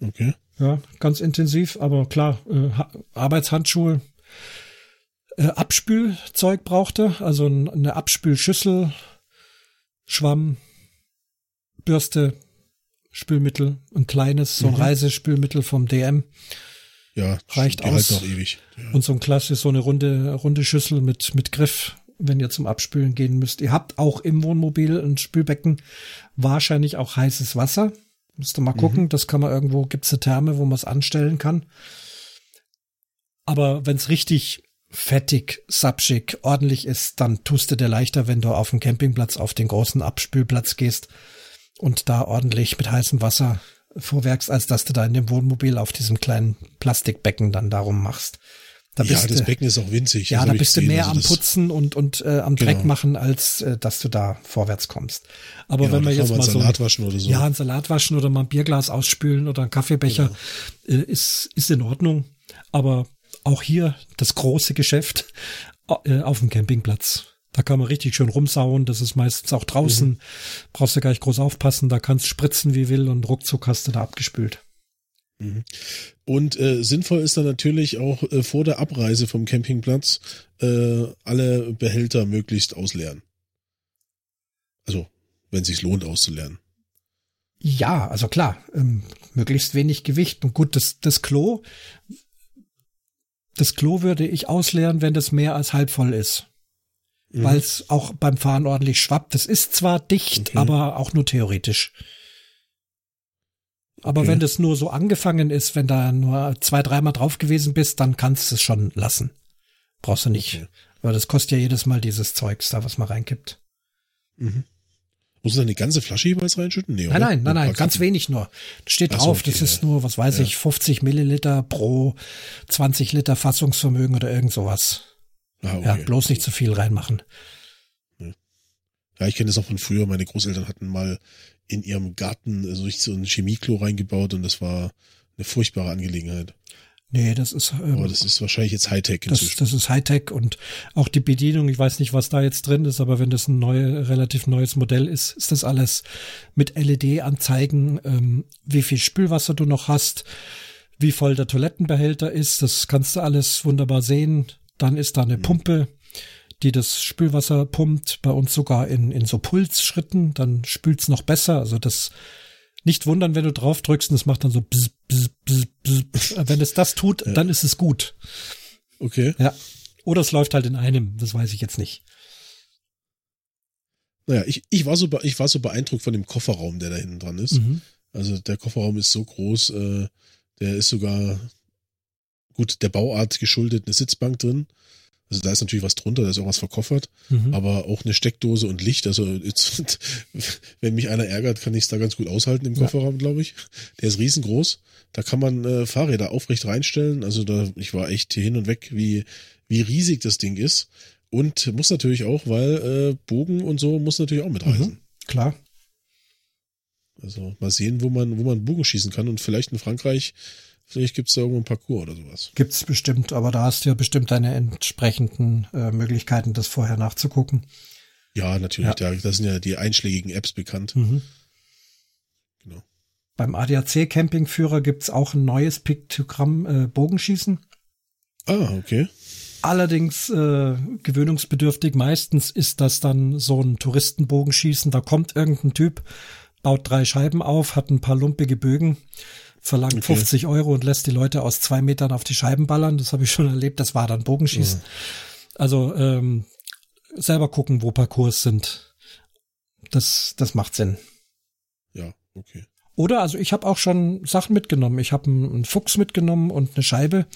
Okay. Ja, ganz intensiv, aber klar, äh, Arbeitshandschuhe, äh, Abspülzeug brauchte, also eine Abspülschüssel, Schwamm, Bürste, Spülmittel, ein kleines, so ein mhm. Reisespülmittel vom DM. Ja, reicht aus. Auch ewig. Ja. Und so ein klassisch, so eine runde, runde Schüssel mit, mit Griff, wenn ihr zum Abspülen gehen müsst. Ihr habt auch im Wohnmobil ein Spülbecken, wahrscheinlich auch heißes Wasser. Müsst ihr mal mhm. gucken, das kann man irgendwo, gibt's eine Therme, wo man es anstellen kann. Aber wenn's richtig fettig, sapschig, ordentlich ist, dann tust du dir leichter, wenn du auf dem Campingplatz auf den großen Abspülplatz gehst und da ordentlich mit heißem Wasser vorwerkst, als dass du da in dem Wohnmobil auf diesem kleinen Plastikbecken dann darum machst. Da ja, das Becken ist auch winzig. Ja, da bist du mehr also am Putzen und, und äh, am Dreck genau. machen, als äh, dass du da vorwärts kommst. Aber genau, wenn wir jetzt mal so, Salat waschen oder so. Ja, ein Salat waschen oder mal ein Bierglas ausspülen oder ein Kaffeebecher genau. äh, ist, ist in Ordnung. Aber auch hier das große Geschäft äh, auf dem Campingplatz. Da kann man richtig schön rumsauen. Das ist meistens auch draußen. Mhm. Brauchst du gar nicht groß aufpassen. Da kannst spritzen wie will und ruckzuck hast du da abgespült. Mhm. Und äh, sinnvoll ist dann natürlich auch äh, vor der Abreise vom Campingplatz äh, alle Behälter möglichst ausleeren. Also, wenn es sich lohnt, auszuleeren. Ja, also klar, ähm, möglichst wenig Gewicht. Und gut, das, das Klo, das Klo würde ich ausleeren, wenn das mehr als halb voll ist. Mhm. Weil es auch beim Fahren ordentlich schwappt. Das ist zwar dicht, okay. aber auch nur theoretisch. Aber okay. wenn das nur so angefangen ist, wenn da nur zwei, dreimal drauf gewesen bist, dann kannst du es schon lassen. Brauchst du nicht. Okay. Weil das kostet ja jedes Mal dieses Zeugs da, was man reinkippt. Mhm. Muss du dann die ganze Flasche jeweils reinschütten? Nee, nein, nein, nein, nein, ganz wenig nur. Steht drauf, so, okay, das ist nur, was weiß ja. ich, 50 Milliliter pro 20 Liter Fassungsvermögen oder irgend sowas. Ah, okay. Ja, bloß nicht zu viel reinmachen. Ja, ich kenne das auch von früher. Meine Großeltern hatten mal in ihrem Garten so, so ein Chemieklo reingebaut und das war eine furchtbare Angelegenheit. Nee, das ist. Ähm, aber das ist wahrscheinlich jetzt Hightech. Das, das ist Hightech und auch die Bedienung, ich weiß nicht, was da jetzt drin ist, aber wenn das ein neu, relativ neues Modell ist, ist das alles mit LED-Anzeigen, ähm, wie viel Spülwasser du noch hast, wie voll der Toilettenbehälter ist, das kannst du alles wunderbar sehen. Dann ist da eine mhm. Pumpe, die das Spülwasser pumpt, bei uns sogar in, in so Pulsschritten, dann spült's noch besser. Also das nicht wundern, wenn du drauf drückst und es macht dann so bzz, bzz, bzz, bzz. Wenn es das tut, ja. dann ist es gut. Okay. Ja. Oder es läuft halt in einem, das weiß ich jetzt nicht. Naja, ich, ich, war so, ich war so beeindruckt von dem Kofferraum, der da hinten dran ist. Mhm. Also der Kofferraum ist so groß, äh, der ist sogar gut der Bauart geschuldet, eine Sitzbank drin. Also da ist natürlich was drunter, da ist auch was verkoffert, mhm. aber auch eine Steckdose und Licht. Also jetzt, wenn mich einer ärgert, kann ich es da ganz gut aushalten im Kofferraum, ja. glaube ich. Der ist riesengroß. Da kann man äh, Fahrräder aufrecht reinstellen. Also da, ich war echt hier hin und weg, wie, wie riesig das Ding ist. Und muss natürlich auch, weil äh, Bogen und so muss natürlich auch mitreisen. Mhm, klar. Also mal sehen, wo man, wo man Bogen schießen kann und vielleicht in Frankreich Vielleicht gibt es da irgendwo ein Parcours oder sowas. Gibt's bestimmt, aber da hast du ja bestimmt deine entsprechenden äh, Möglichkeiten, das vorher nachzugucken. Ja, natürlich. Ja. Da, sind ja die einschlägigen Apps bekannt. Mhm. Genau. Beim ADAC Campingführer gibt's auch ein neues Piktogramm äh, Bogenschießen. Ah, okay. Allerdings äh, gewöhnungsbedürftig. Meistens ist das dann so ein Touristenbogenschießen. Da kommt irgendein Typ, baut drei Scheiben auf, hat ein paar lumpige Bögen verlangt okay. 50 Euro und lässt die Leute aus zwei Metern auf die Scheiben ballern. Das habe ich schon erlebt. Das war dann Bogenschießen. Ja. Also ähm, selber gucken, wo Parcours sind. Das, das macht Sinn. Ja, okay. Oder also ich habe auch schon Sachen mitgenommen. Ich habe einen, einen Fuchs mitgenommen und eine Scheibe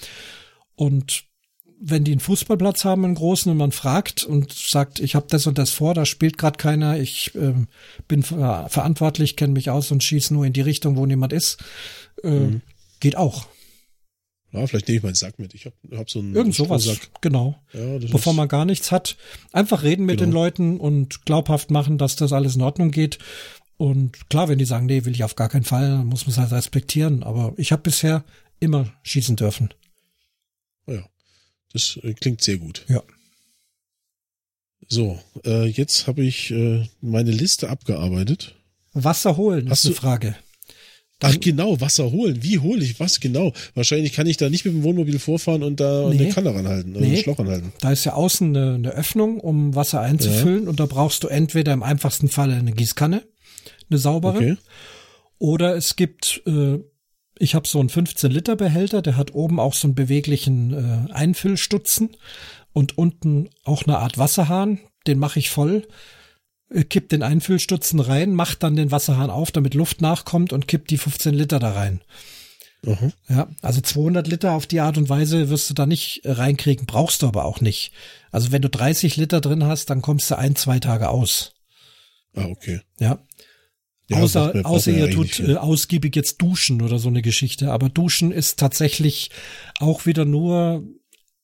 und wenn die einen Fußballplatz haben, einen großen, und man fragt und sagt, ich habe das und das vor, da spielt gerade keiner, ich ähm, bin ver verantwortlich, kenne mich aus und schieße nur in die Richtung, wo niemand ist, äh, mhm. geht auch. Ja, vielleicht nehme ich meinen Sack mit. Ich habe hab so einen Irgend sowas, genau. Ja, Bevor man gar nichts hat, einfach reden mit genau. den Leuten und glaubhaft machen, dass das alles in Ordnung geht. Und klar, wenn die sagen, nee, will ich auf gar keinen Fall, dann muss man es halt respektieren. Aber ich habe bisher immer schießen dürfen. Ja, das äh, klingt sehr gut. Ja. So, äh, jetzt habe ich äh, meine Liste abgearbeitet. Wasser holen Hast ist eine Frage. Dann, Ach genau, Wasser holen. Wie hole ich was genau? Wahrscheinlich kann ich da nicht mit dem Wohnmobil vorfahren und da nee, eine Kanne ranhalten, nee, einen Schlauch ranhalten. Da ist ja außen eine, eine Öffnung, um Wasser einzufüllen ja. und da brauchst du entweder im einfachsten Fall eine Gießkanne, eine saubere, okay. oder es gibt, äh, ich habe so einen 15 Liter Behälter, der hat oben auch so einen beweglichen äh, Einfüllstutzen und unten auch eine Art Wasserhahn, den mache ich voll äh, kippt den Einfüllstutzen rein, macht dann den Wasserhahn auf, damit Luft nachkommt und kippt die 15 Liter da rein. Mhm. Ja, also 200 Liter auf die Art und Weise wirst du da nicht äh, reinkriegen, brauchst du aber auch nicht. Also wenn du 30 Liter drin hast, dann kommst du ein, zwei Tage aus. Ah, okay. Ja. Ja außer, außer ihr tut äh, ausgiebig jetzt duschen oder so eine Geschichte. Aber duschen ist tatsächlich auch wieder nur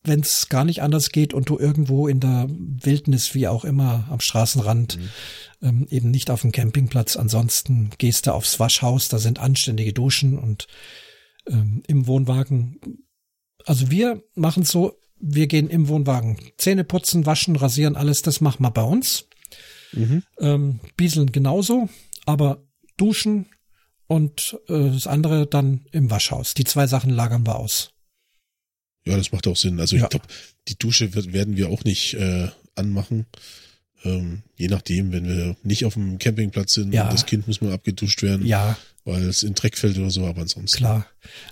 wenn es gar nicht anders geht und du irgendwo in der Wildnis, wie auch immer, am Straßenrand, mhm. ähm, eben nicht auf dem Campingplatz. Ansonsten gehst du aufs Waschhaus, da sind anständige Duschen und ähm, im Wohnwagen. Also wir machen so, wir gehen im Wohnwagen Zähne putzen, waschen, rasieren, alles, das machen wir bei uns. Mhm. Ähm, bieseln genauso, aber duschen und äh, das andere dann im Waschhaus. Die zwei Sachen lagern wir aus. Ja, das macht auch Sinn. Also ja. ich glaube, die Dusche wird, werden wir auch nicht äh, anmachen. Ähm, je nachdem, wenn wir nicht auf dem Campingplatz sind, ja. das Kind muss mal abgeduscht werden. Ja. Weil es in Dreck fällt oder so, aber ansonsten. Klar.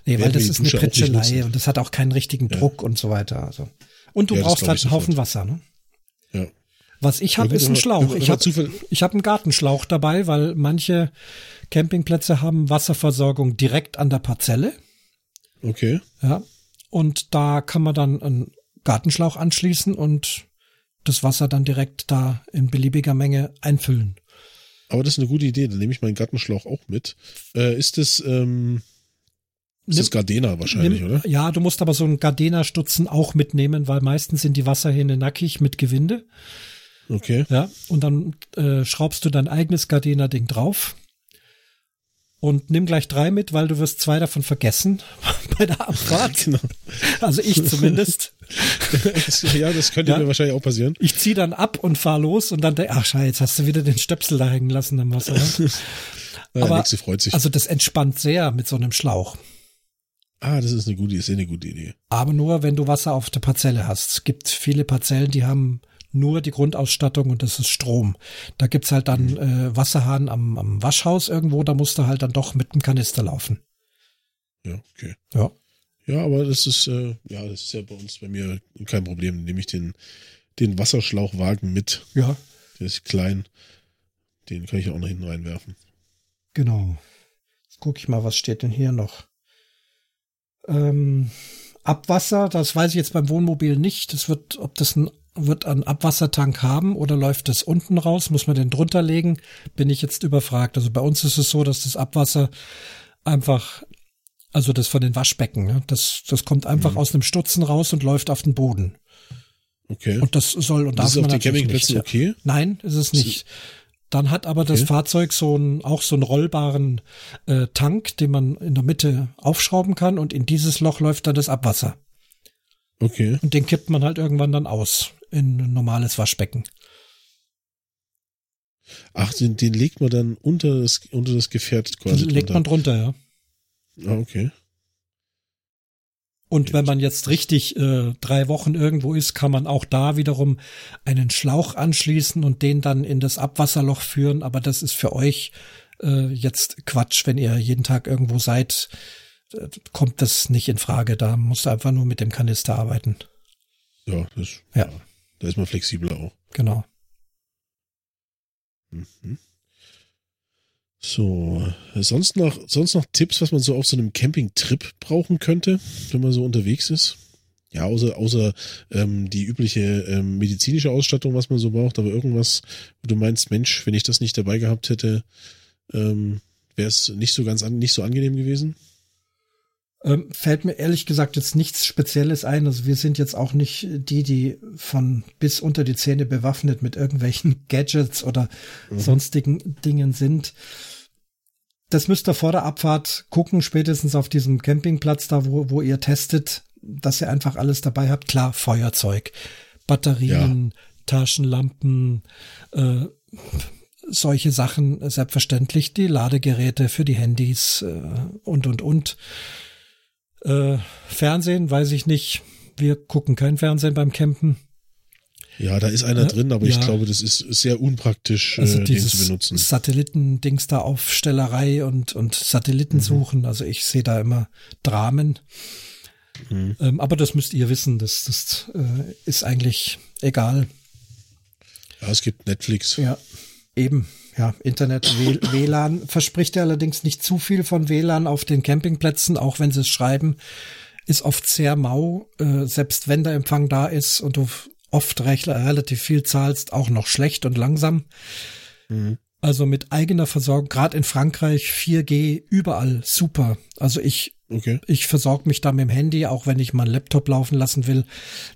Nee, weil das ist eine Pritschelei und das hat auch keinen richtigen ja. Druck und so weiter. Also. Und du ja, brauchst halt einen Haufen Wasser, ne? Was ich habe, ist ein Schlauch. Ich habe ich hab einen Gartenschlauch dabei, weil manche Campingplätze haben Wasserversorgung direkt an der Parzelle. Okay. Ja. Und da kann man dann einen Gartenschlauch anschließen und das Wasser dann direkt da in beliebiger Menge einfüllen. Aber das ist eine gute Idee, dann nehme ich meinen Gartenschlauch auch mit. Äh, ist das, ähm, ist nimm, das Gardena wahrscheinlich, nimm, oder? Ja, du musst aber so einen Gardena-Stutzen auch mitnehmen, weil meistens sind die Wasserhähne nackig mit Gewinde. Okay. Ja, und dann äh, schraubst du dein eigenes Gardena-Ding drauf und nimm gleich drei mit, weil du wirst zwei davon vergessen bei der Abfahrt. genau. Also ich zumindest. ja, das könnte ja. mir wahrscheinlich auch passieren. Ich zieh dann ab und fahr los und dann denk, ach scheiße, jetzt hast du wieder den Stöpsel da hängen lassen am Wasser. Ne? ja, Aber freut sich. also das entspannt sehr mit so einem Schlauch. Ah, das ist eine gute, ist eine gute Idee. Aber nur, wenn du Wasser auf der Parzelle hast. Es gibt viele Parzellen, die haben nur die Grundausstattung und das ist Strom. Da gibt's halt dann mhm. äh, Wasserhahn am, am Waschhaus irgendwo, da musst du halt dann doch mit dem Kanister laufen. Ja, okay. Ja. Ja, aber das ist, äh, ja, das ist ja bei uns, bei mir kein Problem. Nehme ich den, den Wasserschlauchwagen mit. Ja. Der ist klein. Den kann ich auch nach hinten reinwerfen. Genau. Jetzt gucke ich mal, was steht denn hier noch? Ähm, Abwasser, das weiß ich jetzt beim Wohnmobil nicht. Das wird, ob das ein wird einen Abwassertank haben oder läuft das unten raus? Muss man den drunter legen? Bin ich jetzt überfragt. Also bei uns ist es so, dass das Abwasser einfach, also das von den Waschbecken, ne? das, das kommt einfach mhm. aus einem Stutzen raus und läuft auf den Boden. Okay. Und das soll und darf ist man auf die nicht. okay? Nein, ist es nicht. Dann hat aber okay. das Fahrzeug so einen, auch so einen rollbaren äh, Tank, den man in der Mitte aufschrauben kann und in dieses Loch läuft dann das Abwasser. Okay. Und den kippt man halt irgendwann dann aus in ein normales Waschbecken. Ach, den, den legt man dann unter das, unter das Gefährt quasi. Den legt drunter. man drunter, ja. Ah, okay. Und wenn man jetzt richtig äh, drei Wochen irgendwo ist, kann man auch da wiederum einen Schlauch anschließen und den dann in das Abwasserloch führen. Aber das ist für euch äh, jetzt Quatsch, wenn ihr jeden Tag irgendwo seid, äh, kommt das nicht in Frage. Da musst du einfach nur mit dem Kanister arbeiten. Ja, das, ja. ja. Da ist man flexibler auch. Genau. Mhm. So, sonst noch, sonst noch Tipps, was man so auf so einem Campingtrip brauchen könnte, wenn man so unterwegs ist? Ja, außer, außer ähm, die übliche ähm, medizinische Ausstattung, was man so braucht, aber irgendwas, wo du meinst, Mensch, wenn ich das nicht dabei gehabt hätte, ähm, wäre es nicht so ganz an, nicht so angenehm gewesen? Ähm, fällt mir ehrlich gesagt jetzt nichts Spezielles ein. Also wir sind jetzt auch nicht die, die von bis unter die Zähne bewaffnet mit irgendwelchen Gadgets oder mhm. sonstigen Dingen sind. Das müsst ihr vor der Abfahrt gucken, spätestens auf diesem Campingplatz da, wo, wo ihr testet, dass ihr einfach alles dabei habt. Klar, Feuerzeug, Batterien, ja. Taschenlampen, äh, solche Sachen, selbstverständlich die Ladegeräte für die Handys äh, und, und, und. Äh, Fernsehen, weiß ich nicht. Wir gucken kein Fernsehen beim Campen. Ja, da ist einer drin, aber ja. ich glaube, das ist sehr unpraktisch, also äh, den zu benutzen. Satellitendings da Aufstellerei und, und Satellitensuchen. Mhm. Also ich sehe da immer Dramen. Mhm. Ähm, aber das müsst ihr wissen, das, das äh, ist eigentlich egal. Ja, es gibt Netflix. Ja, eben. Ja, Internet, WLAN verspricht ja allerdings nicht zu viel von WLAN auf den Campingplätzen, auch wenn sie es schreiben, ist oft sehr mau, äh, selbst wenn der Empfang da ist und du oft recht, relativ viel zahlst, auch noch schlecht und langsam. Mhm. Also mit eigener Versorgung, gerade in Frankreich 4G überall super. Also ich okay. ich versorge mich da mit dem Handy, auch wenn ich mal einen Laptop laufen lassen will,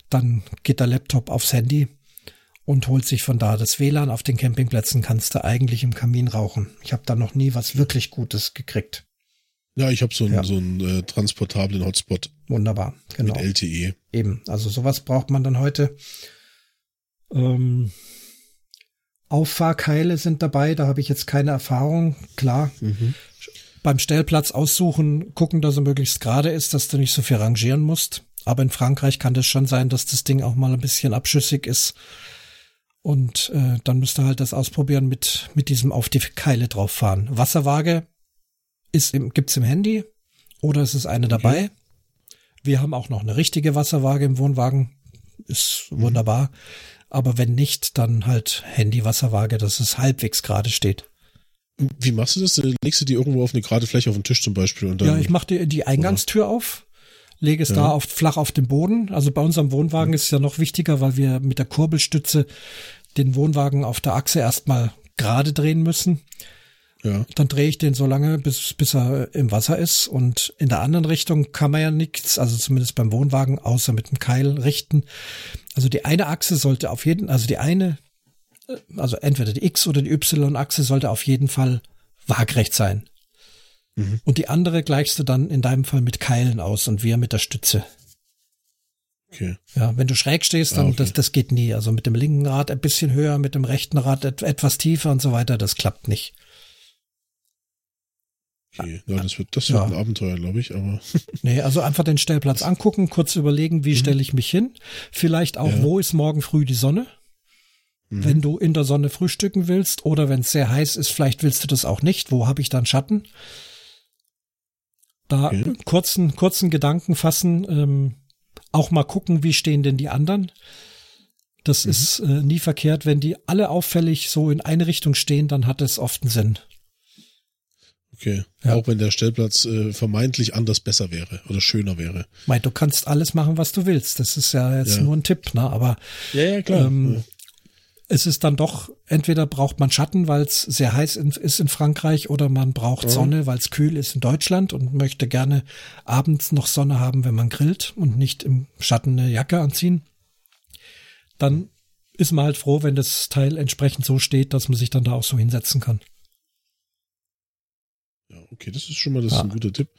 dann geht der Laptop aufs Handy und holt sich von da das WLAN. Auf den Campingplätzen kannst du eigentlich im Kamin rauchen. Ich habe da noch nie was wirklich Gutes gekriegt. Ja, ich habe so einen, ja. so einen äh, transportablen Hotspot. Wunderbar, genau. Mit LTE. Eben, also sowas braucht man dann heute. Ähm, Auffahrkeile sind dabei, da habe ich jetzt keine Erfahrung, klar. Mhm. Beim Stellplatz aussuchen, gucken, dass er möglichst gerade ist, dass du nicht so viel rangieren musst. Aber in Frankreich kann das schon sein, dass das Ding auch mal ein bisschen abschüssig ist und äh, dann müsst ihr halt das ausprobieren mit, mit diesem auf die Keile drauf fahren. Wasserwaage ist im, gibt's im Handy oder ist es eine dabei? Wir haben auch noch eine richtige Wasserwaage im Wohnwagen. Ist mhm. wunderbar. Aber wenn nicht, dann halt Handy-Wasserwaage, dass es halbwegs gerade steht. Wie machst du das? Legst du die irgendwo auf eine gerade Fläche auf den Tisch zum Beispiel? Und dann, ja, ich mache die, die Eingangstür oder? auf, lege es ja. da auf, flach auf den Boden. Also bei unserem Wohnwagen mhm. ist es ja noch wichtiger, weil wir mit der Kurbelstütze den Wohnwagen auf der Achse erstmal gerade drehen müssen. Ja. Dann drehe ich den so lange, bis, bis er im Wasser ist. Und in der anderen Richtung kann man ja nichts, also zumindest beim Wohnwagen, außer mit dem Keil richten. Also die eine Achse sollte auf jeden, also die eine, also entweder die X- oder die Y-Achse sollte auf jeden Fall waagrecht sein. Mhm. Und die andere gleichst du dann in deinem Fall mit Keilen aus und wir mit der Stütze. Okay. Ja, wenn du schräg stehst, dann ah, okay. das, das geht nie. Also mit dem linken Rad ein bisschen höher, mit dem rechten Rad et etwas tiefer und so weiter, das klappt nicht. Okay. Ja, das wird, das wird ja. ein Abenteuer, glaube ich, aber. nee, also einfach den Stellplatz angucken, kurz überlegen, wie mhm. stelle ich mich hin. Vielleicht auch, ja. wo ist morgen früh die Sonne? Mhm. Wenn du in der Sonne frühstücken willst oder wenn es sehr heiß ist, vielleicht willst du das auch nicht. Wo habe ich dann Schatten? Da okay. kurzen, kurzen Gedanken fassen, ähm, auch mal gucken, wie stehen denn die anderen. Das mhm. ist äh, nie verkehrt. Wenn die alle auffällig so in eine Richtung stehen, dann hat es oft einen Sinn. Okay. Ja. Auch wenn der Stellplatz äh, vermeintlich anders besser wäre oder schöner wäre. Mei, du kannst alles machen, was du willst. Das ist ja jetzt ja. nur ein Tipp, ne? Aber ja, ja, klar. Ähm, es ist dann doch, entweder braucht man Schatten, weil es sehr heiß in, ist in Frankreich, oder man braucht Sonne, weil es kühl ist in Deutschland und möchte gerne abends noch Sonne haben, wenn man grillt und nicht im Schatten eine Jacke anziehen. Dann ist man halt froh, wenn das Teil entsprechend so steht, dass man sich dann da auch so hinsetzen kann. Ja, okay, das ist schon mal das ja. ist ein guter Tipp.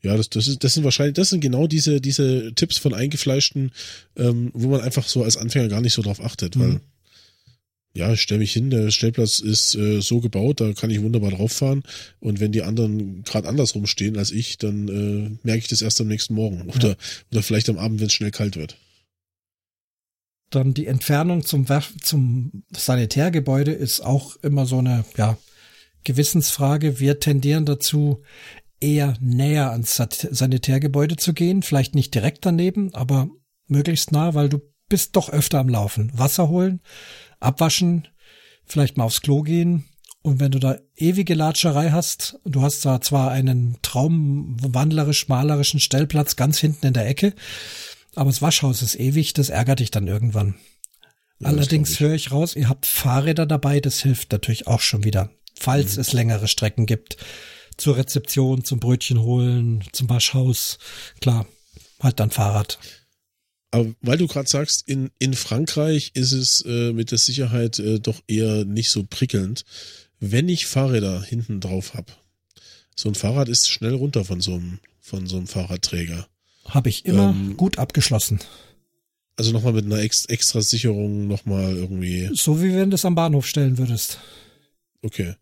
Ja, das, das, ist, das sind wahrscheinlich, das sind genau diese, diese Tipps von Eingefleischten, ähm, wo man einfach so als Anfänger gar nicht so drauf achtet, mhm. weil ja, ich stelle mich hin, der Stellplatz ist äh, so gebaut, da kann ich wunderbar drauf fahren. Und wenn die anderen gerade andersrum stehen als ich, dann äh, merke ich das erst am nächsten Morgen. Oder, ja. oder vielleicht am Abend, wenn es schnell kalt wird. Dann die Entfernung zum, zum Sanitärgebäude ist auch immer so eine, ja, Gewissensfrage. Wir tendieren dazu, eher näher ans Sanitärgebäude zu gehen. Vielleicht nicht direkt daneben, aber möglichst nah, weil du bist doch öfter am Laufen. Wasser holen, abwaschen, vielleicht mal aufs Klo gehen. Und wenn du da ewige Latscherei hast, du hast da zwar einen traumwandlerisch-malerischen Stellplatz ganz hinten in der Ecke, Aber das Waschhaus ist ewig, das ärgert dich dann irgendwann. Ja, Allerdings höre ich raus, ihr habt Fahrräder dabei, das hilft natürlich auch schon wieder, falls Mhm. es längere Strecken gibt. Zur Rezeption, zum Brötchen holen, zum Waschhaus. Klar, halt dann Fahrrad. Aber weil du gerade sagst, in, in Frankreich ist es äh, mit der Sicherheit äh, doch eher nicht so prickelnd. Wenn ich Fahrräder hinten drauf hab, so ein Fahrrad ist schnell runter von so einem, von so einem Fahrradträger. Habe ich immer Ähm, gut abgeschlossen. Also nochmal mit einer Ex extra Sicherung nochmal irgendwie. So wie wenn du es am Bahnhof stellen würdest. Okay.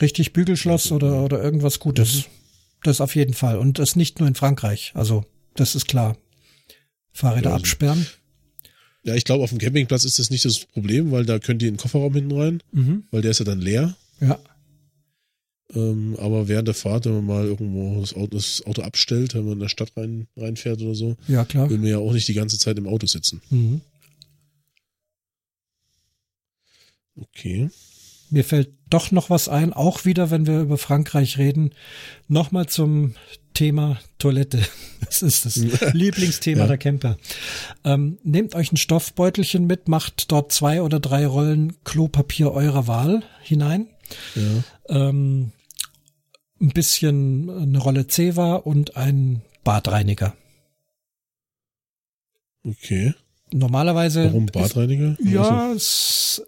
Richtig Bügelschloss oder, oder irgendwas Gutes. Mhm. Das auf jeden Fall. Und das nicht nur in Frankreich. Also, das ist klar. Fahrräder Ja, also- absperren. Ja, ich glaube, auf dem Campingplatz ist das nicht das Problem, weil da könnt ihr in den Kofferraum hinten rein, Mhm. weil der ist ja dann leer. Ja. Ähm, aber während der Fahrt, wenn man mal irgendwo das Auto, das Auto abstellt, wenn man in der Stadt rein, reinfährt oder so, Ja, klar. will man ja auch nicht die ganze Zeit im Auto sitzen. Mhm. Okay. Mir fällt doch noch was ein, auch wieder, wenn wir über Frankreich reden. Nochmal zum Thema Toilette. Das ist das Lieblingsthema Ja. der Camper. Ähm, nehmt euch ein Stoffbeutelchen mit, macht dort zwei oder drei Rollen Klopapier eurer Wahl hinein. Ja. Ähm, ein bisschen eine Rolle Zewa und ein Badreiniger. Okay. Normalerweise. Warum ist- Badreiniger? Also, Ja, es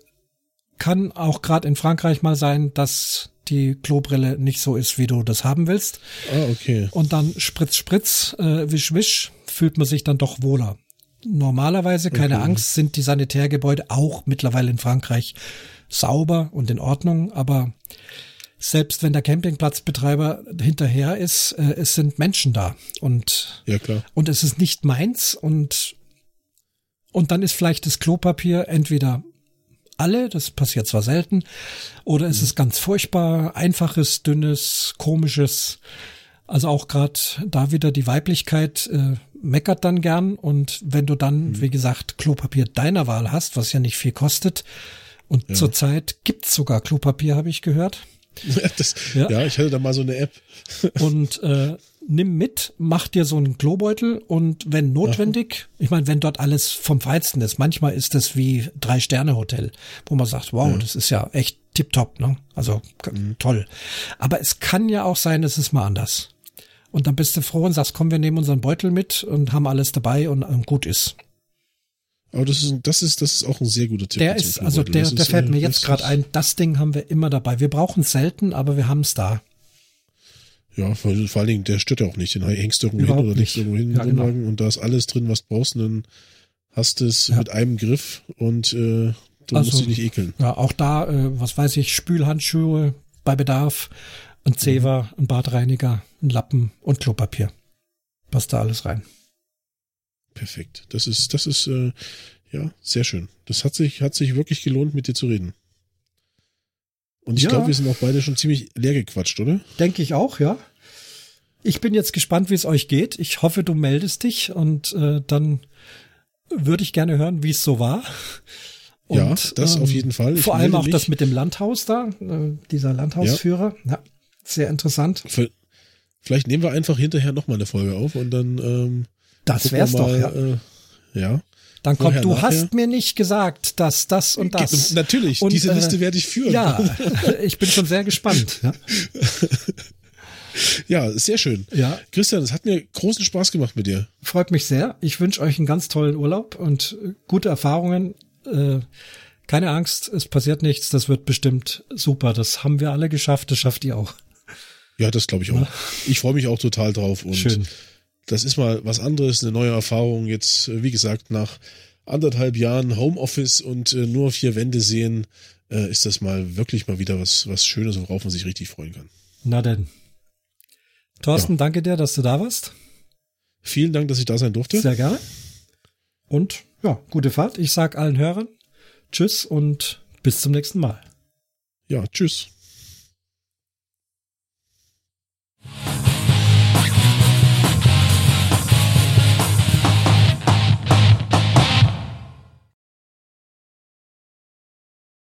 kann auch gerade in Frankreich mal sein, dass die Klobrille nicht so ist, wie du das haben willst. Ah, okay. Und dann Spritz, Spritz, äh, Wisch, Wisch, fühlt man sich dann doch wohler. Normalerweise, keine Okay. Angst, sind die Sanitärgebäude auch mittlerweile in Frankreich sauber und in Ordnung, aber selbst wenn der Campingplatzbetreiber hinterher ist, äh, es sind Menschen da und Ja, klar. und es ist nicht meins und und dann ist vielleicht das Klopapier entweder alle, das passiert zwar selten, oder es ist ganz furchtbar, einfaches, dünnes, komisches. Also auch gerade da wieder die Weiblichkeit äh, meckert dann gern und wenn du dann, wie gesagt, Klopapier deiner Wahl hast, was ja nicht viel kostet, und Ja. zurzeit gibt's sogar Klopapier, habe ich gehört. Das, Ja. ja. ich hatte da mal so eine App. und äh, nimm mit, mach dir so einen Klobeutel und wenn notwendig, ich meine, wenn dort alles vom Feinsten ist, manchmal ist das wie Drei-Sterne-Hotel, wo man sagt, wow, das ist ja echt tipptopp, ne? Also k- toll. Aber es kann ja auch sein, es ist mal anders. Und dann bist du froh und sagst, komm, wir nehmen unseren Beutel mit und haben alles dabei und ähm, gut ist. Aber das ist, das ist, das ist auch ein sehr guter Tipp. Der ist, also der, der fällt äh, mir jetzt gerade ist- ein, das Ding haben wir immer dabei. Wir brauchen es selten, aber wir haben es da. Ja, vor, vor allen Dingen, der stört ja auch nicht. Den hängst du irgendwo Überhaupt hin oder legst nicht. irgendwo hin, Ja, genau. Und da ist alles drin, was du brauchst und dann hast du es Ja. mit einem Griff und äh, du Also- musst dich nicht ekeln. Ja, auch da, äh, was weiß ich, Spülhandschuhe bei Bedarf, ein Zewa, ein Badreiniger, ein Lappen und Klopapier. Passt da alles rein. Perfekt. Das ist, das ist, äh, ja, sehr schön. Das hat sich, hat sich wirklich gelohnt, mit dir zu reden. Und ich Ja. glaube, wir sind auch beide schon ziemlich leer gequatscht, oder? Denke ich auch, ja. Ich bin jetzt gespannt, wie es euch geht. Ich hoffe, du meldest dich und äh, dann würde ich gerne hören, wie es so war. Ja, das auf jeden Fall. Ich vor allem auch mich. das mit dem Landhaus da, äh, dieser Landhausführer. Ja. sehr interessant. Vielleicht nehmen wir einfach hinterher nochmal eine Folge auf und dann ähm, Das wär's wir doch, mal, ja. Äh, ja. Dann kommt, du nachher. hast mir nicht gesagt, dass das und das. Natürlich, Und, diese äh, Liste werde ich führen. Ja, ich bin schon sehr gespannt. Ja. ja, sehr schön. ja, Christian, es hat mir großen Spaß gemacht mit dir. freut mich sehr. Ich wünsche euch einen ganz tollen Urlaub und äh, gute Erfahrungen. Äh, keine Angst, es passiert nichts. Das wird bestimmt super. Das haben wir alle geschafft. Das schafft ihr auch. Ja, das glaube ich auch. Ich freue mich auch total drauf und Schön. Das ist mal was anderes, eine neue Erfahrung. Jetzt, äh, wie gesagt, nach anderthalb Jahren Homeoffice und äh, nur vier Wände sehen, äh, ist das mal wirklich mal wieder was, was Schönes, worauf man sich richtig freuen kann. Na denn. Thorsten, danke dir, dass du da warst. Vielen Dank, dass ich da sein durfte. Sehr gerne. Und ja, gute Fahrt. Ich sag allen Hörern Tschüss und bis zum nächsten Mal. Ja, tschüss.